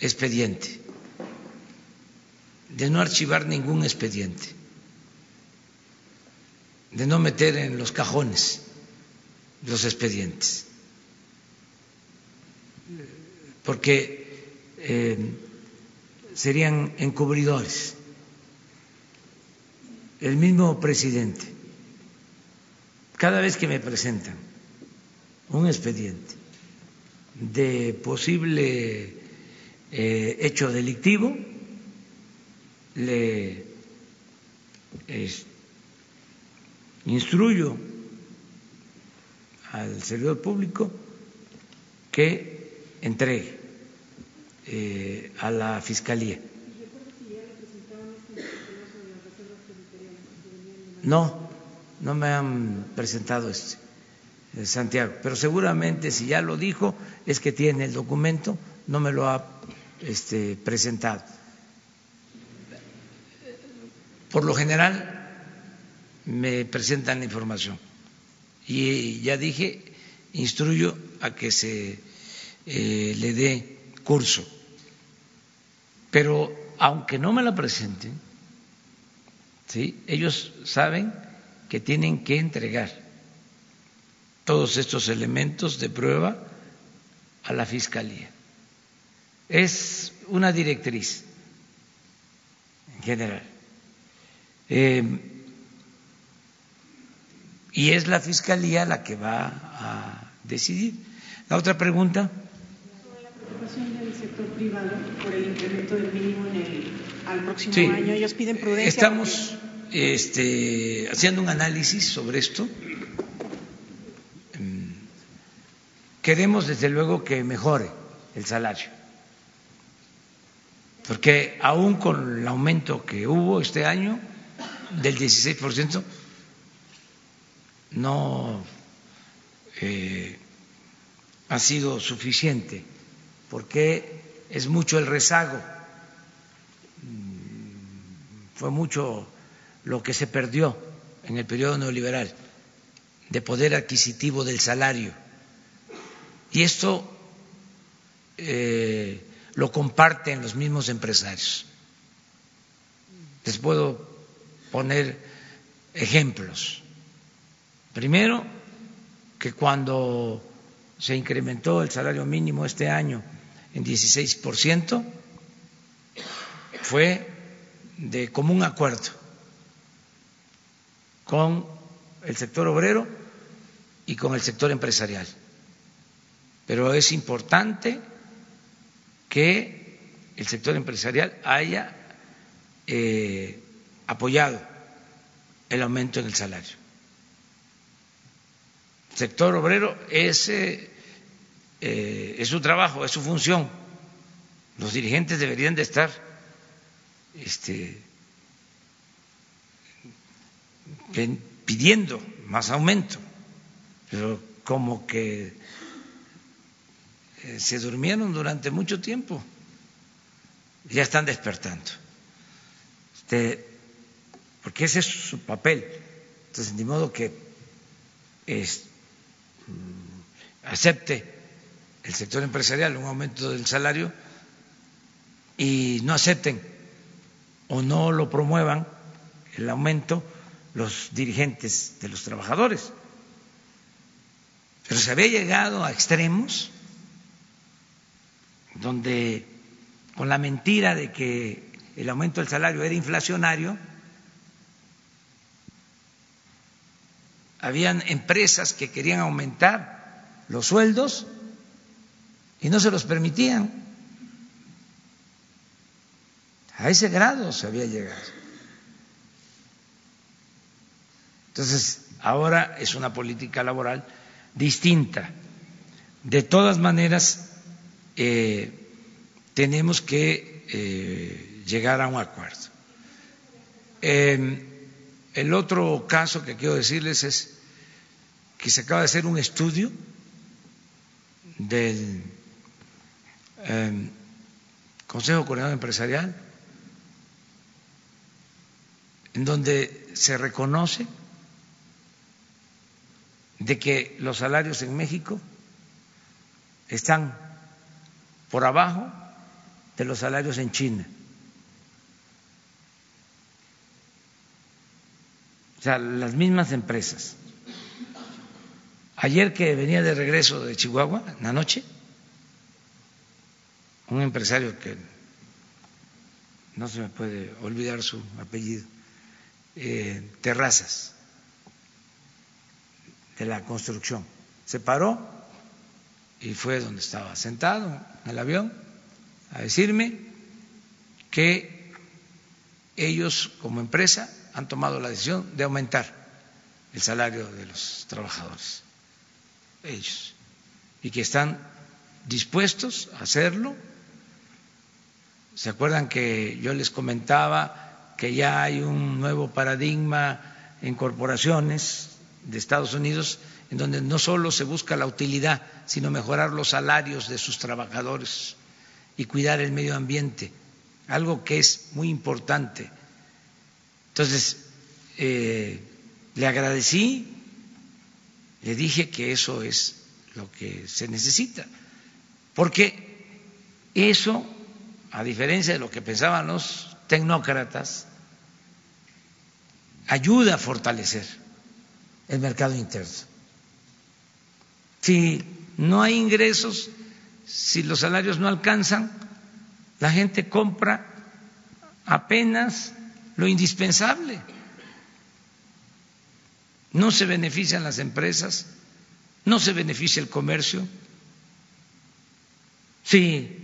expediente, de no archivar ningún expediente, de no meter en los cajones los expedientes porque eh, serían encubridores. El mismo presidente, cada vez que me presentan un expediente de posible eh, hecho delictivo, le instruyo al servidor público que entregue eh, a la Fiscalía. No, no me han presentado este, eh, Santiago, pero seguramente si ya lo dijo es que tiene el documento, no me lo ha este, presentado. Por lo general me presentan la información y ya dije, instruyo a que se eh, le dé curso. Pero aunque no me la presenten, ¿sí? ellos saben que tienen que entregar todos estos elementos de prueba a la Fiscalía. Es una directriz en general. Eh, y es la Fiscalía la que va a decidir. La otra pregunta. Preocupación del sector privado por el incremento del mínimo en el, al próximo año. Ellos piden prudencia. Estamos este, haciendo un análisis sobre esto. Mm, queremos, desde luego, que mejore el salario. Porque aún con el aumento que hubo este año del 16%, no eh, ha sido suficiente, porque es mucho el rezago, mm, fue mucho lo que se perdió en el periodo neoliberal de poder adquisitivo del salario. Y esto eh, lo comparten los mismos empresarios. Les puedo poner ejemplos. Primero, que cuando se incrementó el salario mínimo este año en 16%, fue de común acuerdo con el sector obrero y con el sector empresarial. Pero es importante que el sector empresarial haya eh, apoyado el aumento en el salario sector obrero es, eh, es su trabajo, es su función. Los dirigentes deberían de estar este, pidiendo más aumento, pero como que eh, se durmieron durante mucho tiempo, ya están despertando. Este, porque ese es su papel. Entonces, de modo que este, acepte el sector empresarial un aumento del salario y no acepten o no lo promuevan el aumento los dirigentes de los trabajadores. Pero se había llegado a extremos donde con la mentira de que el aumento del salario era inflacionario, habían empresas que querían aumentar los sueldos y no se los permitían. A ese grado se había llegado. Entonces, ahora es una política laboral distinta. De todas maneras, eh, tenemos que eh, llegar a un acuerdo. Eh, el otro caso que quiero decirles es que se acaba de hacer un estudio del em, Consejo Coordinador Empresarial en donde se reconoce de que los salarios en México están por abajo de los salarios en China. o sea, las mismas empresas. Ayer que venía de regreso de Chihuahua, en la noche, un empresario que no se me puede olvidar su apellido, eh, Terrazas, de la construcción, se paró y fue donde estaba sentado en el avión a decirme que ellos como empresa han tomado la decisión de aumentar el salario de los trabajadores, ellos, y que están dispuestos a hacerlo. ¿Se acuerdan que yo les comentaba que ya hay un nuevo paradigma en corporaciones de Estados Unidos en donde no solo se busca la utilidad, sino mejorar los salarios de sus trabajadores y cuidar el medio ambiente, algo que es muy importante. Entonces, eh, le agradecí, le dije que eso es lo que se necesita, porque eso, a diferencia de lo que pensaban los tecnócratas, ayuda a fortalecer el mercado interno. Si no hay ingresos, si los salarios no alcanzan, la gente compra apenas lo indispensable. No se benefician las empresas, no se beneficia el comercio. Si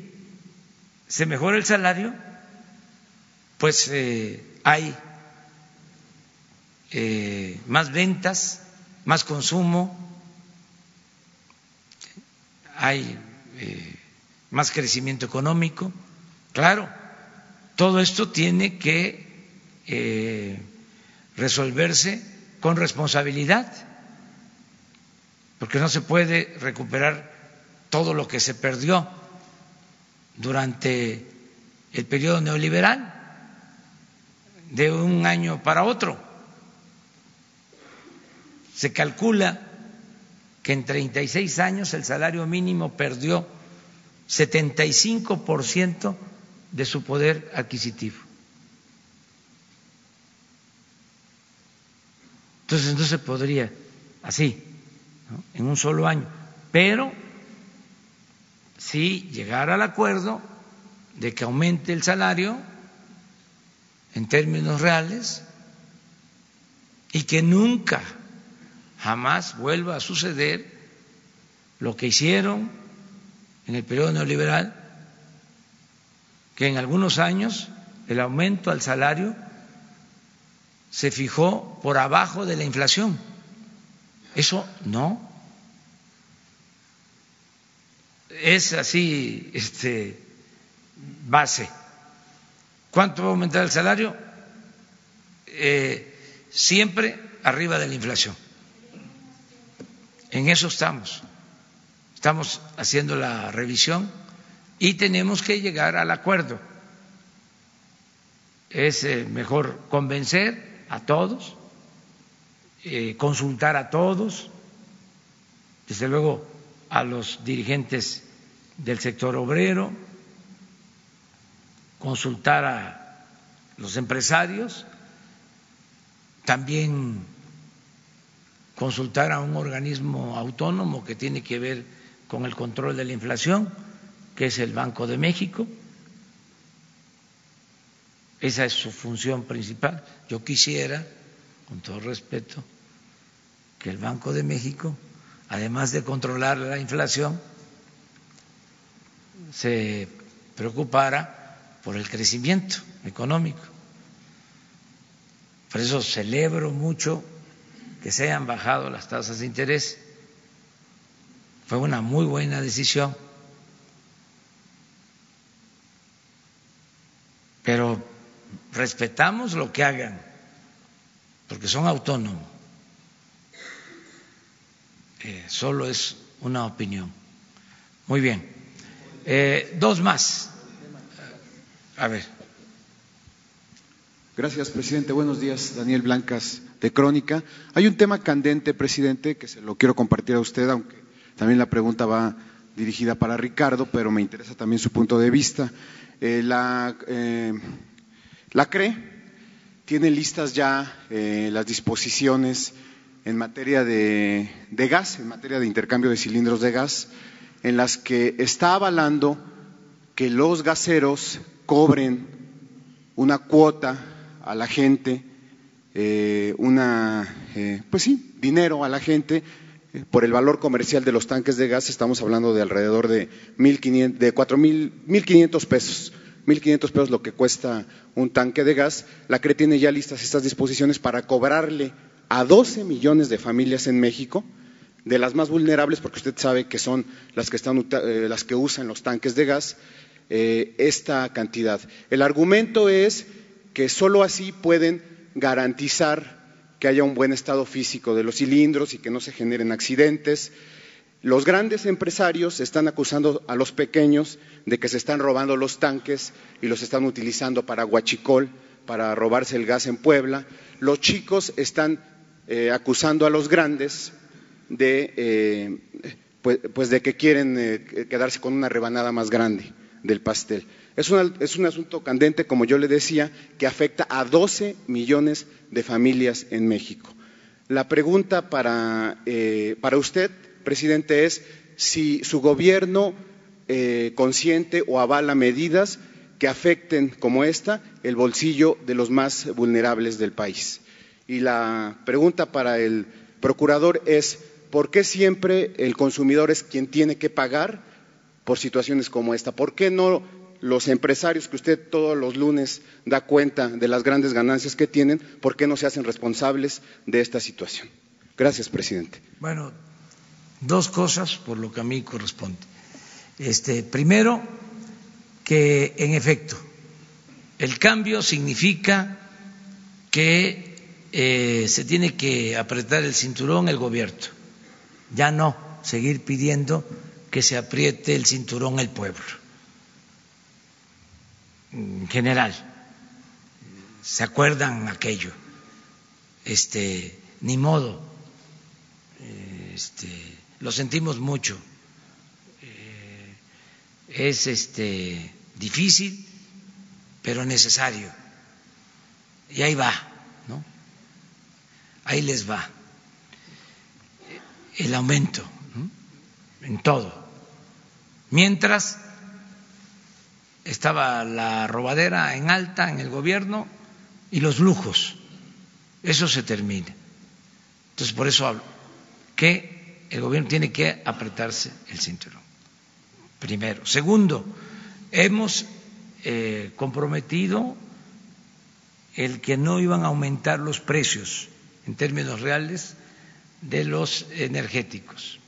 se mejora el salario, pues eh, hay eh, más ventas, más consumo, hay eh, más crecimiento económico. Claro, todo esto tiene que resolverse con responsabilidad, porque no se puede recuperar todo lo que se perdió durante el periodo neoliberal de un año para otro. Se calcula que en 36 años el salario mínimo perdió 75% de su poder adquisitivo. Entonces no se podría así, en un solo año, pero sí llegar al acuerdo de que aumente el salario en términos reales y que nunca jamás vuelva a suceder lo que hicieron en el periodo neoliberal, que en algunos años el aumento al salario se fijó por abajo de la inflación. Eso no. Es así, este, base. ¿Cuánto va a aumentar el salario? Eh, siempre arriba de la inflación. En eso estamos. Estamos haciendo la revisión y tenemos que llegar al acuerdo. Es eh, mejor convencer a todos, eh, consultar a todos, desde luego a los dirigentes del sector obrero, consultar a los empresarios, también consultar a un organismo autónomo que tiene que ver con el control de la inflación, que es el Banco de México. Esa es su función principal. Yo quisiera, con todo respeto, que el Banco de México, además de controlar la inflación, se preocupara por el crecimiento económico. Por eso celebro mucho que se hayan bajado las tasas de interés. Fue una muy buena decisión. Pero respetamos lo que hagan, porque son autónomos. Eh, solo es una opinión. Muy bien. Eh, dos más. A ver. Gracias, presidente. Buenos días, Daniel Blancas de Crónica. Hay un tema candente, presidente, que se lo quiero compartir a usted, aunque también la pregunta va dirigida para Ricardo, pero me interesa también su punto de vista. Eh, la, eh, la CRE tiene listas ya eh, las disposiciones en materia de, de gas, en materia de intercambio de cilindros de gas, en las que está avalando que los gaseros cobren una cuota a la gente eh, una, eh, pues sí, dinero a la gente eh, por el valor comercial de los tanques de gas. Estamos hablando de alrededor de, 1.500, de 4.500 pesos. 1.500 pesos lo que cuesta un tanque de gas. La CRE tiene ya listas estas disposiciones para cobrarle a 12 millones de familias en México, de las más vulnerables, porque usted sabe que son las que, están, las que usan los tanques de gas, esta cantidad. El argumento es que solo así pueden garantizar que haya un buen estado físico de los cilindros y que no se generen accidentes. Los grandes empresarios están acusando a los pequeños de que se están robando los tanques y los están utilizando para guachicol, para robarse el gas en Puebla. Los chicos están eh, acusando a los grandes de, eh, pues, pues, de que quieren eh, quedarse con una rebanada más grande del pastel. Es, es, un asunto candente, como yo le decía, que afecta a 12 millones de familias en México. La pregunta para, para usted, presidente, es si su gobierno consiente o avala medidas que afecten, como esta, el bolsillo de los más vulnerables del país. Y la pregunta para el procurador es, ¿por qué siempre el consumidor es quien tiene que pagar por situaciones como esta? ¿Por qué no los empresarios que usted todos los lunes da cuenta de las grandes ganancias que tienen, ¿por qué no se hacen responsables de esta situación? Gracias, presidente. Bueno, dos cosas por lo que a mí corresponde. Este, primero, que en efecto el cambio significa que eh, se tiene que apretar el cinturón el gobierno, ya no seguir pidiendo que se apriete el cinturón el pueblo. En general, ¿se acuerdan aquello? Este, ni modo, este, lo sentimos mucho. Eh, es este difícil, pero necesario. Y ahí va, ¿no? Ahí les va el aumento en todo. Mientras estaba la robadera en alta en el gobierno y los lujos. Eso se termina. Entonces, por eso hablo que el gobierno tiene que apretarse el cinturón. Primero. Segundo, hemos eh, comprometido el que no iban a aumentar los precios en términos reales de los energéticos,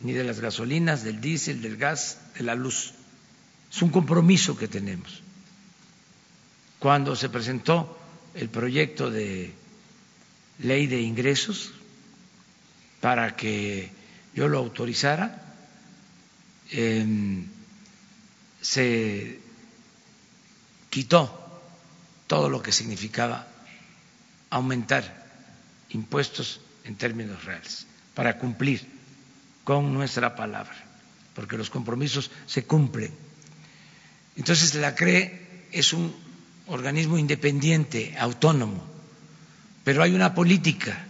ni de las gasolinas, del diésel, del gas, de la luz. Es un compromiso que tenemos. Cuando se presentó el proyecto de ley de ingresos para que yo lo autorizara, se quitó todo lo que significaba aumentar impuestos en términos reales para cumplir con nuestra palabra, porque los compromisos se cumplen. Entonces la CRE es un organismo independiente, autónomo, pero hay una política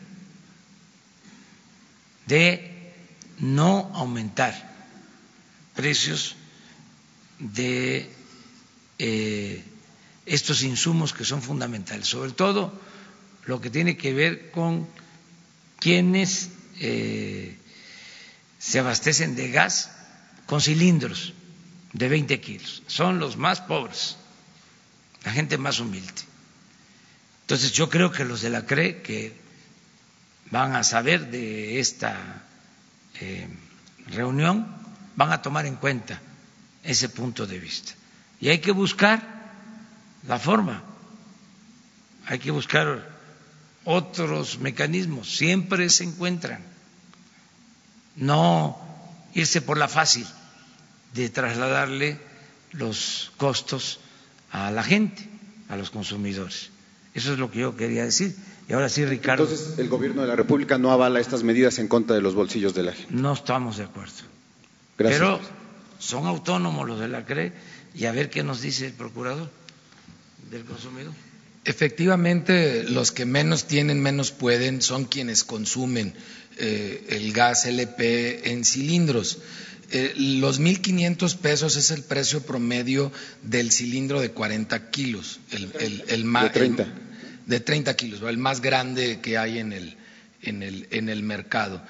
de no aumentar precios de eh, estos insumos que son fundamentales, sobre todo lo que tiene que ver con quienes eh, se abastecen de gas con cilindros de 20 kilos. Son los más pobres, la gente más humilde. Entonces yo creo que los de la CRE que van a saber de esta eh, reunión van a tomar en cuenta ese punto de vista. Y hay que buscar la forma, hay que buscar otros mecanismos, siempre se encuentran. No irse por la fácil de trasladarle los costos a la gente, a los consumidores. Eso es lo que yo quería decir. Y ahora sí, Ricardo. Entonces, ¿el gobierno de la República no avala estas medidas en contra de los bolsillos de la gente? No estamos de acuerdo. Gracias. Pero son autónomos los de la CRE y a ver qué nos dice el procurador del consumidor. Efectivamente, los que menos tienen, menos pueden, son quienes consumen eh, el gas LP en cilindros. Eh, los 1.500 pesos es el precio promedio del cilindro de 40 kilos, el, el, el más, de 30. de 30 kilos, el más grande que hay en el, en el, en el mercado.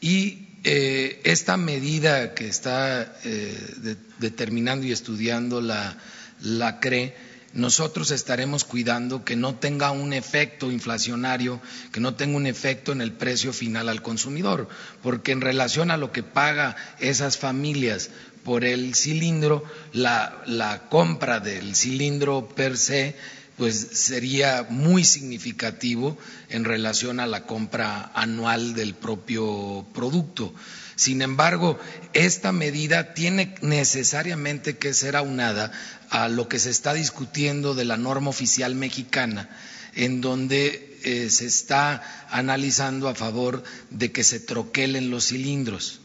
Y eh, esta medida que está eh, de, determinando y estudiando la, la CRE, nosotros estaremos cuidando que no tenga un efecto inflacionario, que no tenga un efecto en el precio final al consumidor, porque en relación a lo que paga esas familias por el cilindro, la, compra del cilindro per se pues sería muy significativo en relación a la compra anual del propio producto. Sin embargo, esta medida tiene necesariamente que ser aunada a lo que se está discutiendo de la norma oficial mexicana, en donde eh, se está analizando a favor de que se troquelen los cilindros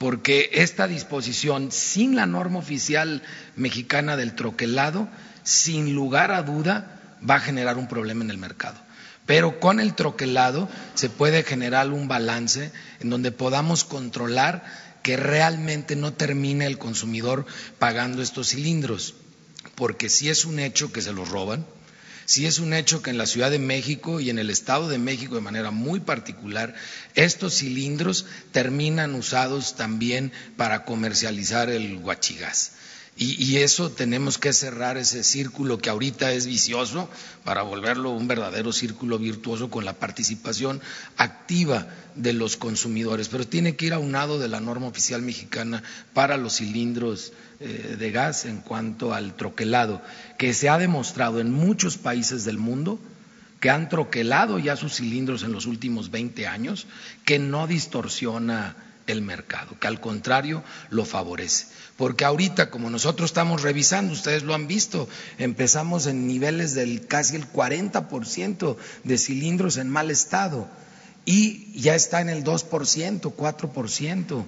porque esta disposición, sin la norma oficial mexicana del troquelado, sin lugar a duda va a generar un problema en el mercado. Pero con el troquelado se puede generar un balance en donde podamos controlar que realmente no termine el consumidor pagando estos cilindros, porque si es un hecho que se los roban, si es un hecho que en la Ciudad de México y en el Estado de México de manera muy particular, estos cilindros terminan usados también para comercializar el guachigás. Y, eso tenemos que cerrar ese círculo que ahorita es vicioso para volverlo un verdadero círculo virtuoso con la participación activa de los consumidores. Pero tiene que ir aunado de la norma oficial mexicana para los cilindros eh, de gas en cuanto al troquelado, que se ha demostrado en muchos países del mundo que han troquelado ya sus cilindros en los últimos 20 años, que no distorsiona el mercado, que al contrario lo favorece. Porque ahorita, como nosotros estamos revisando, ustedes lo han visto, empezamos en niveles del casi el 40% de cilindros en mal estado y ya está en el 2%, 4%,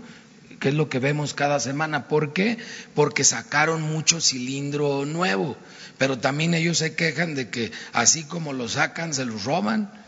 que es lo que vemos cada semana. ¿Por qué? Porque sacaron mucho cilindro nuevo, pero también ellos se quejan de que así como lo sacan, se los roban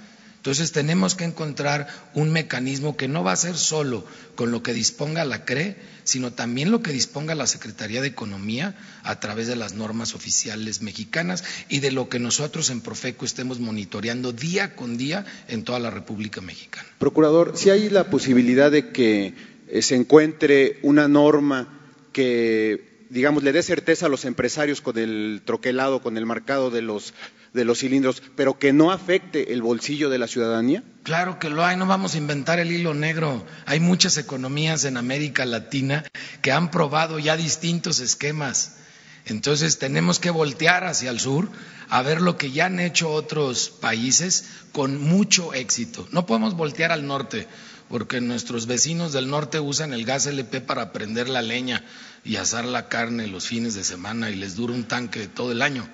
entonces tenemos que encontrar un mecanismo que no va a ser solo con lo que disponga la CRE, sino también lo que disponga la Secretaría de Economía a través de las normas oficiales mexicanas y de lo que nosotros en Profeco estemos monitoreando día con día en toda la República Mexicana. Procurador, si hay la posibilidad de que eh, se encuentre una norma que digamos, le dé certeza a los empresarios con el troquelado, con el marcado de los de los cilindros, pero que no afecte el bolsillo de la ciudadanía? Claro que lo hay, no vamos a inventar el hilo negro. Hay muchas economías en América Latina que han probado ya distintos esquemas. Entonces tenemos que voltear hacia el sur a ver lo que ya han hecho otros países con mucho éxito. No podemos voltear al norte, porque nuestros vecinos del norte usan el gas LP para prender la leña y asar la carne los fines de semana y les dura un tanque todo el año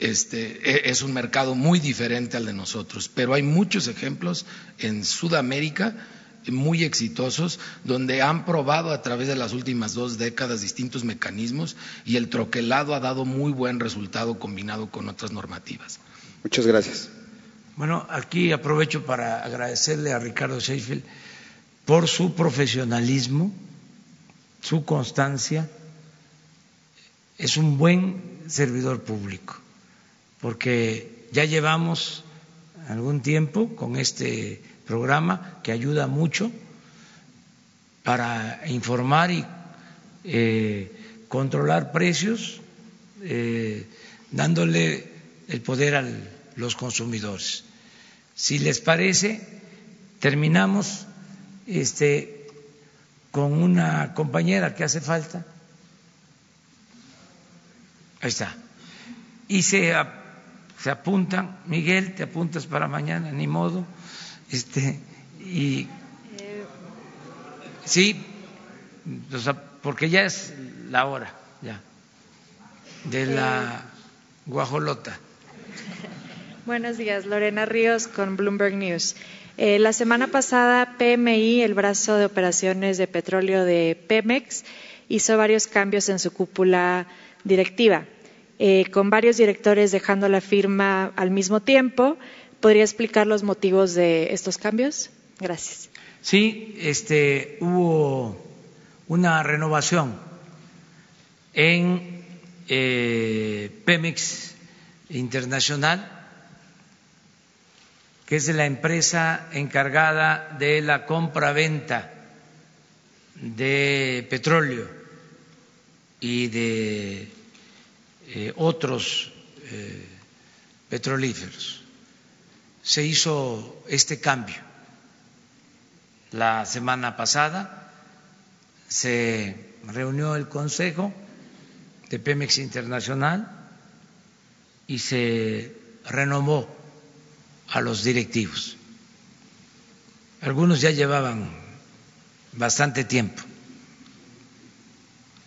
este, e, es un mercado muy diferente al de nosotros, pero hay muchos ejemplos en Sudamérica muy exitosos donde han probado a través de las últimas dos décadas distintos mecanismos y el troquelado ha dado muy buen resultado combinado con otras normativas. Muchas gracias. Bueno, aquí aprovecho para agradecerle a Ricardo Sheffield por su profesionalismo, su constancia. Es un buen servidor público porque ya llevamos algún tiempo con este programa que ayuda mucho para informar y eh, controlar precios, eh, dándole el poder a los consumidores. Si les parece, terminamos este, con una compañera que hace falta. Ahí está. Y se se apuntan, Miguel, te apuntas para mañana, ni modo, este, y sí, porque ya es la hora, ya, de la guajolota. Buenos días, Lorena Ríos con Bloomberg News. Eh, la semana pasada, PMI, el brazo de operaciones de petróleo de Pemex, hizo varios cambios en su cúpula directiva. Eh, con varios directores dejando la firma al mismo tiempo. ¿Podría explicar los motivos de estos cambios? Gracias. Sí, este, hubo una renovación en eh, Pemex Internacional, que es la empresa encargada de la compra-venta de petróleo y de eh, otros eh, petrolíferos. Se hizo este cambio. La semana pasada se reunió el Consejo de Pemex Internacional y se renomó a los directivos. Algunos ya llevaban bastante tiempo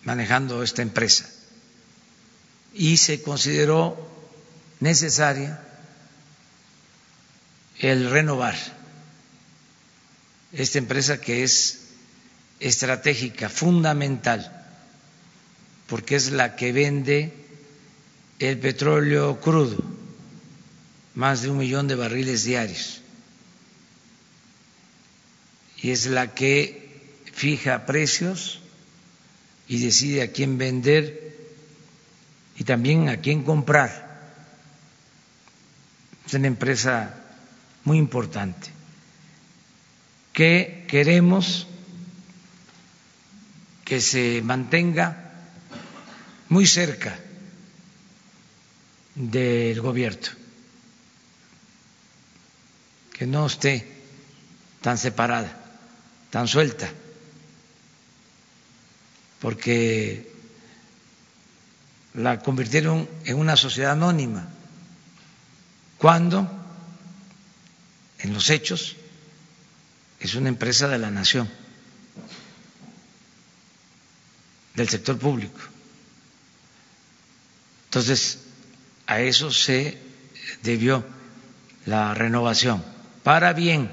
manejando esta empresa y se consideró necesaria el renovar esta empresa que es estratégica, fundamental, porque es la que vende el petróleo crudo, más de un millón de barriles diarios, y es la que fija precios y decide a quién vender y también a quién comprar. Es una empresa muy importante. Que queremos que se mantenga muy cerca del gobierno, que no esté tan separada, tan suelta, porque la convirtieron en una sociedad anónima, cuando en los hechos es una empresa de la nación, del sector público. Entonces, a eso se debió la renovación, para bien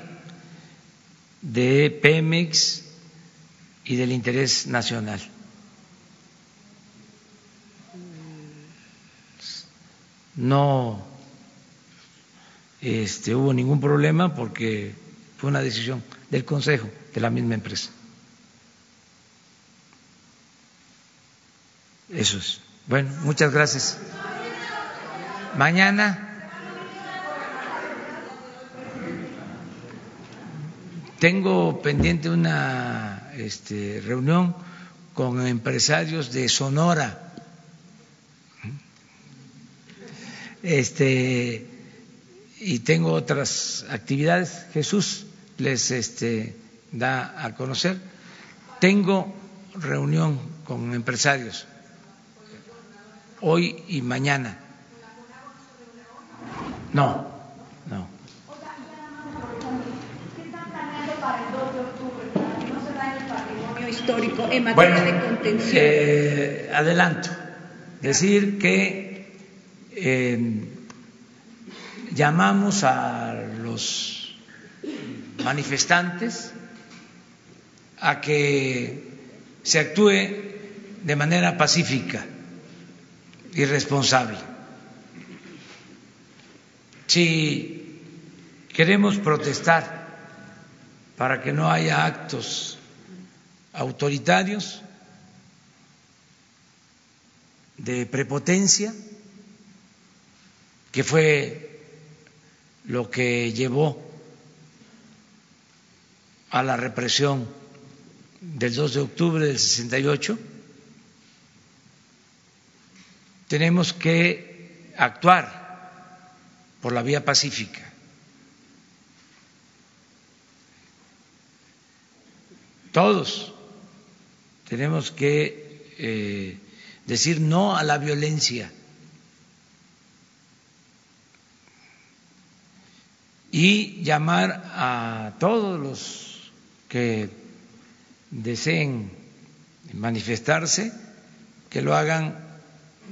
de Pemex y del interés nacional. No este, hubo ningún problema porque fue una decisión del Consejo de la misma empresa. Eso es. Bueno, muchas gracias. Mañana tengo pendiente una este, reunión con empresarios de Sonora. Este, y tengo otras actividades. Jesús les este, da a conocer. Tengo reunión con empresarios hoy y mañana. No, no. histórico en materia de contención. Eh, adelanto, decir que llamamos a los manifestantes a que se actúe de manera pacífica y responsable. Si queremos protestar para que no haya actos autoritarios de prepotencia, que fue lo que llevó a la represión del 2 de octubre del 68, tenemos que actuar por la vía pacífica. Todos tenemos que eh, decir no a la violencia y llamar a todos los que deseen manifestarse que lo hagan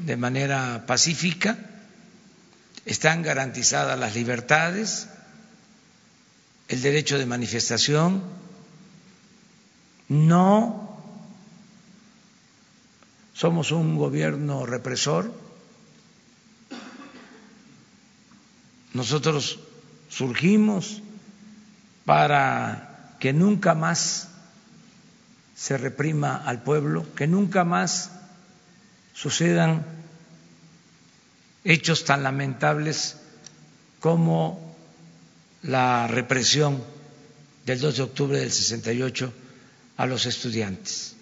de manera pacífica, están garantizadas las libertades, el derecho de manifestación, no somos un gobierno represor, nosotros surgimos para que nunca más se reprima al pueblo, que nunca más sucedan hechos tan lamentables como la represión del 2 de octubre del 68 a los estudiantes.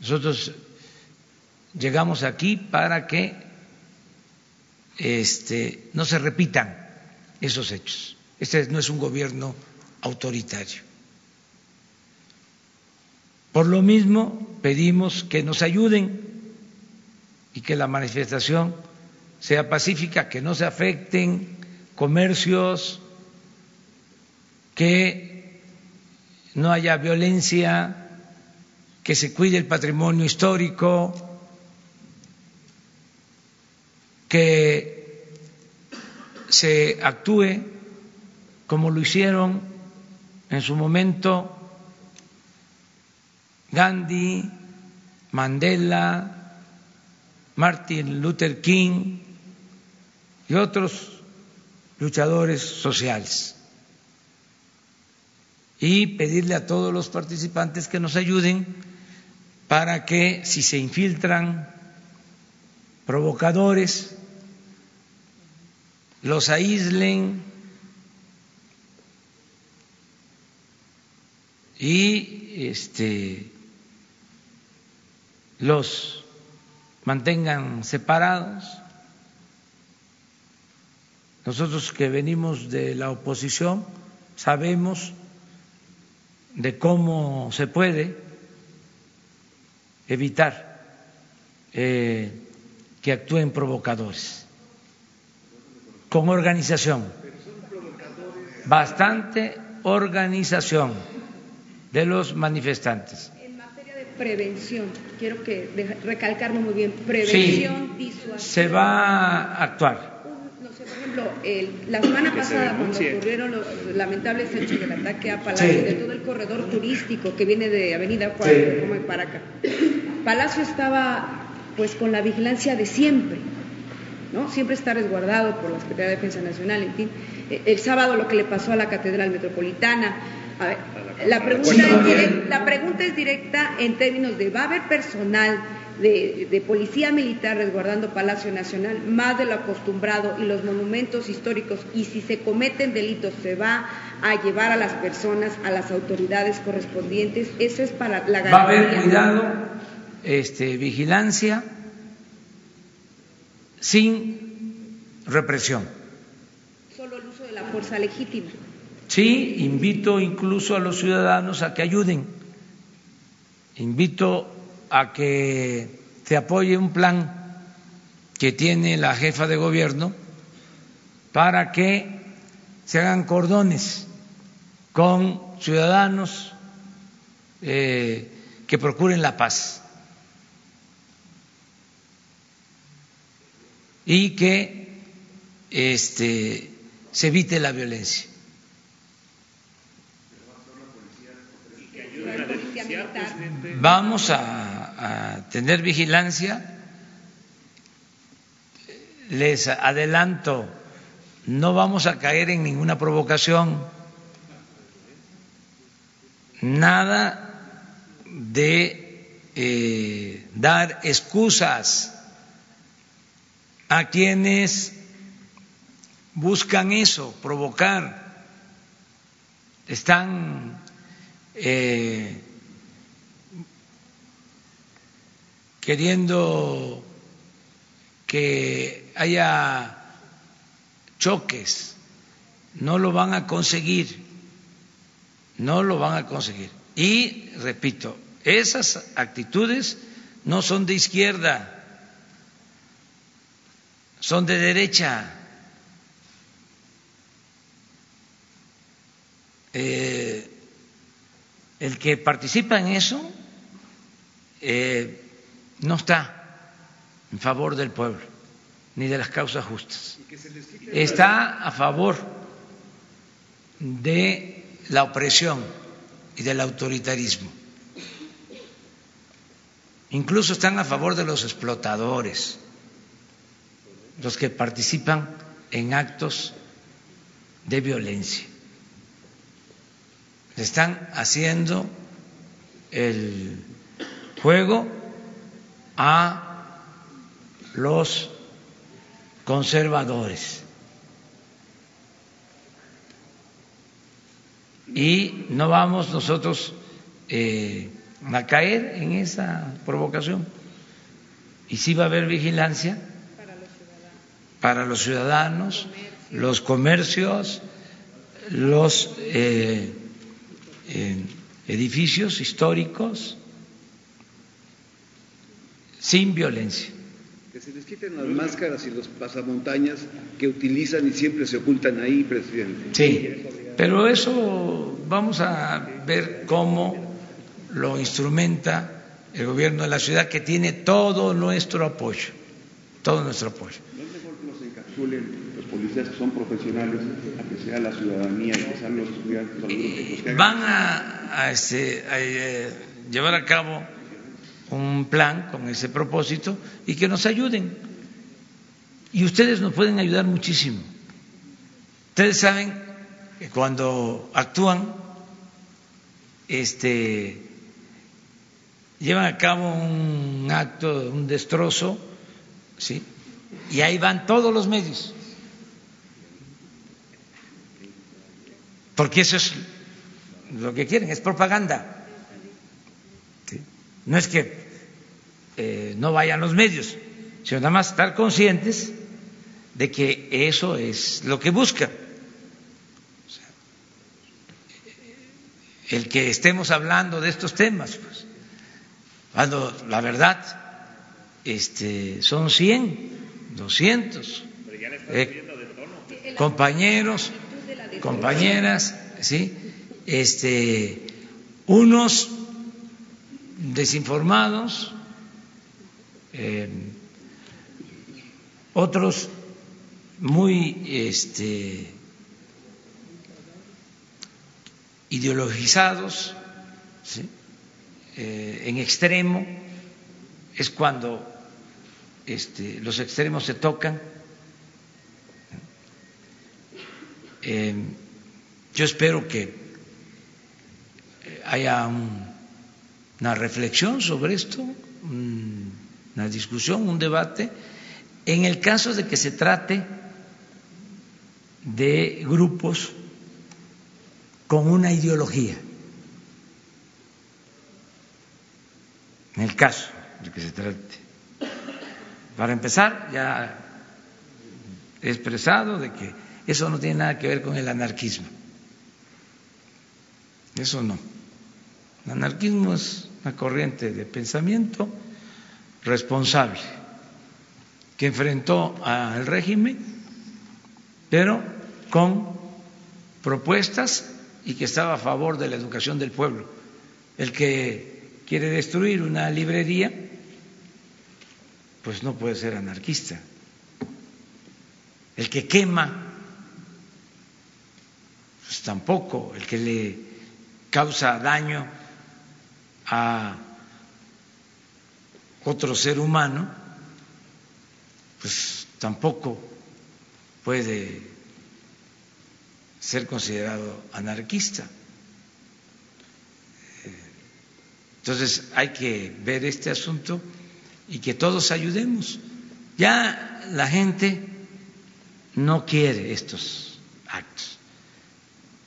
Nosotros llegamos aquí para que este, no se repitan esos hechos. Este no es un gobierno autoritario. Por lo mismo, pedimos que nos ayuden y que la manifestación sea pacífica, que no se afecten comercios, que no haya violencia, que se cuide el patrimonio histórico, que se actúe como lo hicieron en su momento Gandhi, Mandela, Martin Luther King y otros luchadores sociales. Y pedirle a todos los participantes que nos ayuden para que si se infiltran provocadores, los aíslen y este los mantengan separados. Nosotros que venimos de la oposición sabemos de cómo se puede evitar eh, que actúen provocadores, con organización, bastante organización de los manifestantes prevención. Quiero que recalcarlo muy bien. Prevención, sí, Se va a actuar. No sé, por ejemplo, el, la semana pasada, cuando ocurrieron los lamentables hechos del ataque a Palacio, sí. de todo el corredor turístico que viene de Avenida Juárez, sí. como en Paraca, Palacio estaba pues con la vigilancia de siempre. ¿No? Siempre está resguardado por la Secretaría de Defensa Nacional, en fin. El sábado lo que le pasó a la Catedral Metropolitana, a ver, la pregunta, es directa, la pregunta es directa en términos de, ¿va a haber personal de, de, policía militar resguardando Palacio Nacional más de lo acostumbrado y los monumentos históricos? Y si se cometen delitos, ¿se va a llevar a las personas, a las autoridades correspondientes? Eso es para la garantía. Va a haber cuidado, este, vigilancia, sin represión. Solo el uso de la fuerza legítima. Sí, invito incluso a los ciudadanos a que ayuden. Invito a que se apoye un plan que tiene la jefa de gobierno para que se hagan cordones con ciudadanos eh, que procuren la paz y que este, se evite la violencia. Vamos a, a tener vigilancia. Les adelanto, no vamos a caer en ninguna provocación, nada de eh, dar excusas a quienes buscan eso, provocar, están eh, queriendo que haya choques, no lo van a conseguir, no lo van a conseguir. Y, repito, esas actitudes no son de izquierda, son de derecha. Eh, el que participa en eso eh, no está en favor del pueblo ni de las causas justas. Está a favor de la opresión y del autoritarismo. Incluso están a favor de los explotadores, los que participan en actos de violencia. Están haciendo el juego a los conservadores. Y no vamos nosotros eh, a caer en esa provocación. Y sí va a haber vigilancia para los ciudadanos, los comercios, los eh, eh, edificios históricos sin violencia. se les quiten las máscaras y los pasamontañas que utilizan y siempre se ocultan ahí, presidente. Sí, pero eso vamos a ver cómo lo instrumenta el gobierno de la ciudad, que tiene todo nuestro apoyo, todo nuestro apoyo. ¿No es mejor que los policías que son profesionales a que sea la ciudadanía? Van a, este, llevar a cabo un plan con ese propósito y que nos ayuden. Y ustedes nos pueden ayudar muchísimo. Ustedes saben que cuando actúan, este, llevan a cabo un acto, un destrozo, ¿sí? Y ahí van todos los medios. Porque eso es lo que quieren, es propaganda. No es que eh, no vayan los medios, sino nada más estar conscientes de que eso es lo que buscan. O sea, el que estemos hablando de estos temas, pues, cuando la verdad este, son 100, 200 eh, compañeros, compañeras, ¿sí? este, unos desinformados, eh, otros muy este, ideologizados, ¿sí? eh, en extremo, es cuando este, los extremos se tocan. Eh, yo espero que haya un una reflexión sobre esto, una discusión, un debate, en el caso de que se trate de grupos con una ideología. En el caso de que se trate. Para empezar, ya he expresado de que eso no tiene nada que ver con el anarquismo. Eso no. El anarquismo es una corriente de pensamiento responsable que enfrentó al régimen, pero con propuestas y que estaba a favor de la educación del pueblo. El que quiere destruir una librería, pues no puede ser anarquista. El que quema, pues tampoco. El que le causa daño a otro ser humano, pues tampoco puede ser considerado anarquista. Entonces hay que ver este asunto y que todos ayudemos. Ya la gente no quiere estos actos,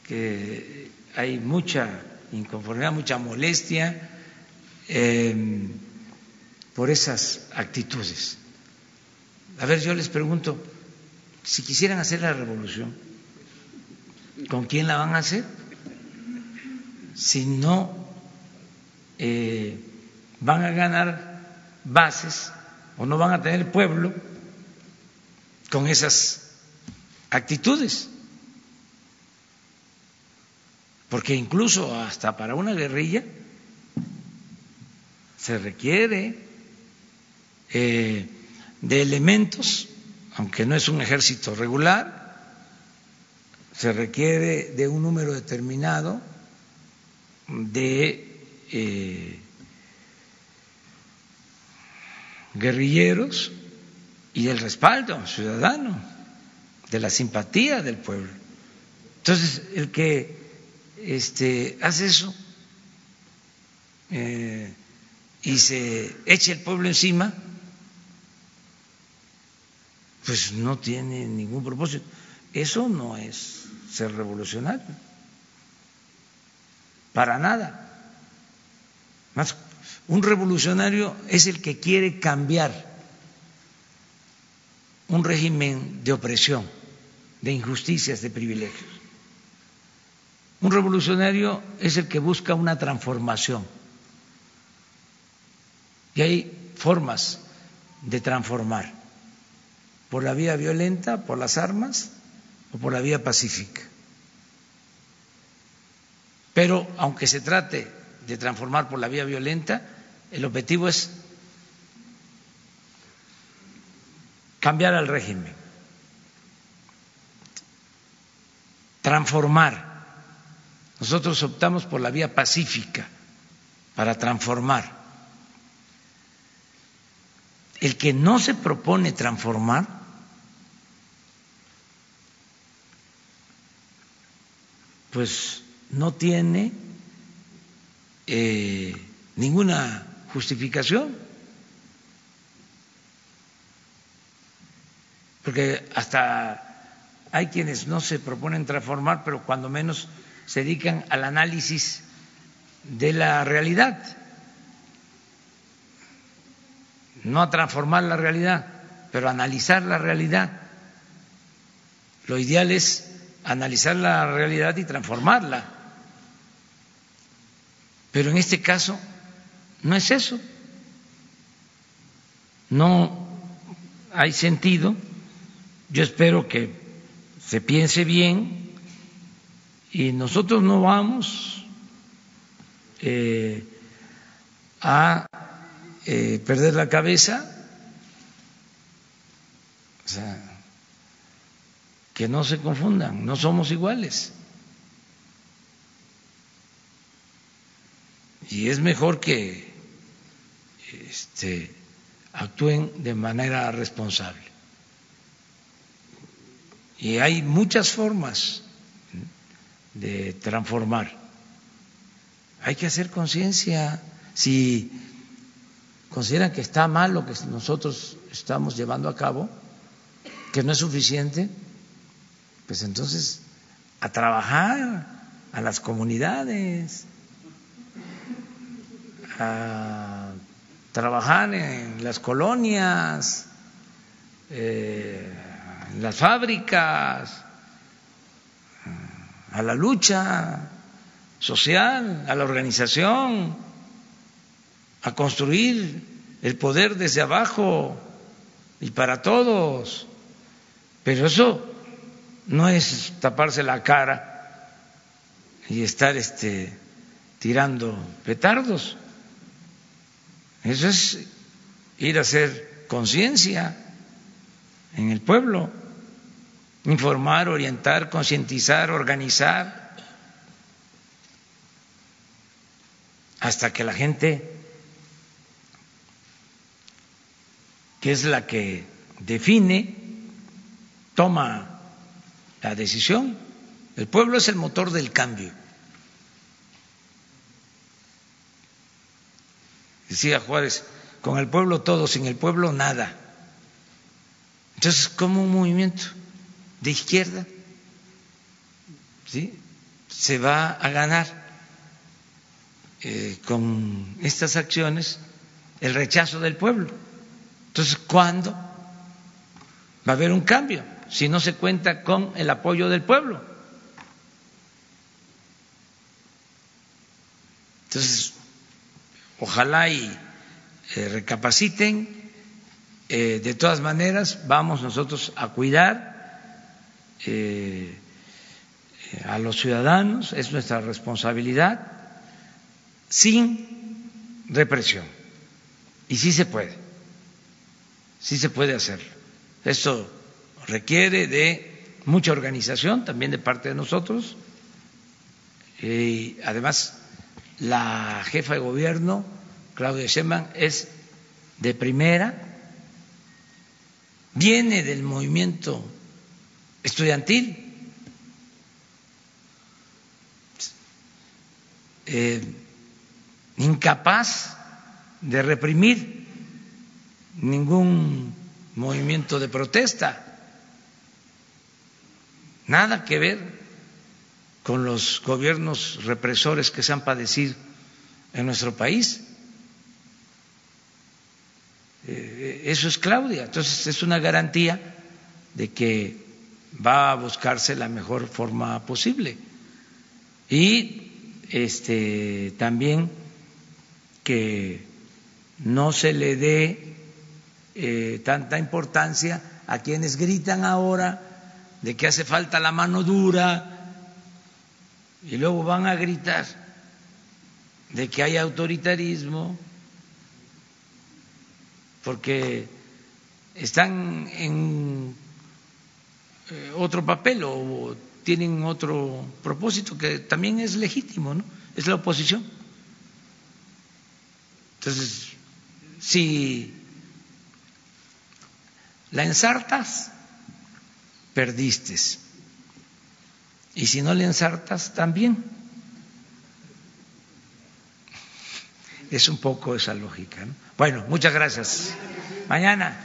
que hay mucha inconformidad, mucha molestia eh, por esas actitudes. A ver, yo les pregunto, si quisieran hacer la revolución, ¿con quién la van a hacer? Si no eh, van a ganar bases o no van a tener pueblo con esas actitudes. Porque incluso hasta para una guerrilla se requiere eh, de elementos, aunque no es un ejército regular, se requiere de un número determinado de eh, guerrilleros y del respaldo ciudadano, de la simpatía del pueblo. Entonces, el que este, hace eso, eh, y se eche el pueblo encima, pues no tiene ningún propósito. Eso no es ser revolucionario, para nada. Más, un revolucionario es el que quiere cambiar un régimen de opresión, de injusticias, de privilegios. Un revolucionario es el que busca una transformación y hay formas de transformar, por la vía violenta, por las armas o por la vía pacífica. Pero aunque se trate de transformar por la vía violenta, el objetivo es cambiar al régimen, transformar. Nosotros optamos por la vía pacífica para transformar. El que no se propone transformar pues no tiene eh, ninguna justificación. Porque hasta hay quienes no se proponen transformar, pero cuando menos se dedican al análisis de la realidad, no a transformar la realidad, pero a analizar la realidad. Lo ideal es analizar la realidad y transformarla. Pero en este caso no es eso. No hay sentido. Yo espero que se piense bien y nosotros no vamos eh, a eh, perder la cabeza. O sea, que no se confundan, no somos iguales. Y es mejor que este, actúen de manera responsable. Y hay muchas formas de transformar. Hay que hacer conciencia. Si consideran que está mal lo que nosotros estamos llevando a cabo, que no es suficiente, pues entonces a trabajar a las comunidades, a trabajar en las colonias, eh, en las fábricas, a la lucha social, a la organización, a construir el poder desde abajo y para todos. Pero eso no es taparse la cara y estar este, tirando petardos. Eso es ir a hacer conciencia en el pueblo, informar, orientar, concientizar, organizar, hasta que la gente, que es la que define, toma la decisión. El pueblo es el motor del cambio. Decía Juárez, con el pueblo todo, sin el pueblo nada. Entonces, ¿cómo un movimiento de izquierda ¿sí? se va a ganar eh, con estas acciones el rechazo del pueblo? Entonces, ¿cuándo va a haber un cambio? si no se cuenta con el apoyo del pueblo. Entonces, ojalá y eh, recapaciten. Eh, de todas maneras, vamos nosotros a cuidar eh, a los ciudadanos, es nuestra responsabilidad, sin represión. Y sí se puede, sí se puede hacerlo. Esto requiere de mucha organización también de parte de nosotros. Y además, la jefa de gobierno, Claudia Sheinbaum, es de primera, viene del movimiento estudiantil. Eh, incapaz de reprimir ningún movimiento de protesta nada que ver con los gobiernos represores que se han padecido en nuestro país. Eh, eso es Claudia. Entonces es una garantía de que va a buscarse la mejor forma posible. Y este, también que no se le dé eh, tanta importancia a quienes gritan ahora de que hace falta la mano dura y luego van a gritar de que hay autoritarismo porque están en eh, otro papel o tienen otro propósito que también es legítimo, ¿no? Es la oposición. Entonces, si la ensartas, perdiste. Y si no le ensartas, también. Es un poco esa lógica. ¿no? Bueno, muchas gracias. Mañana.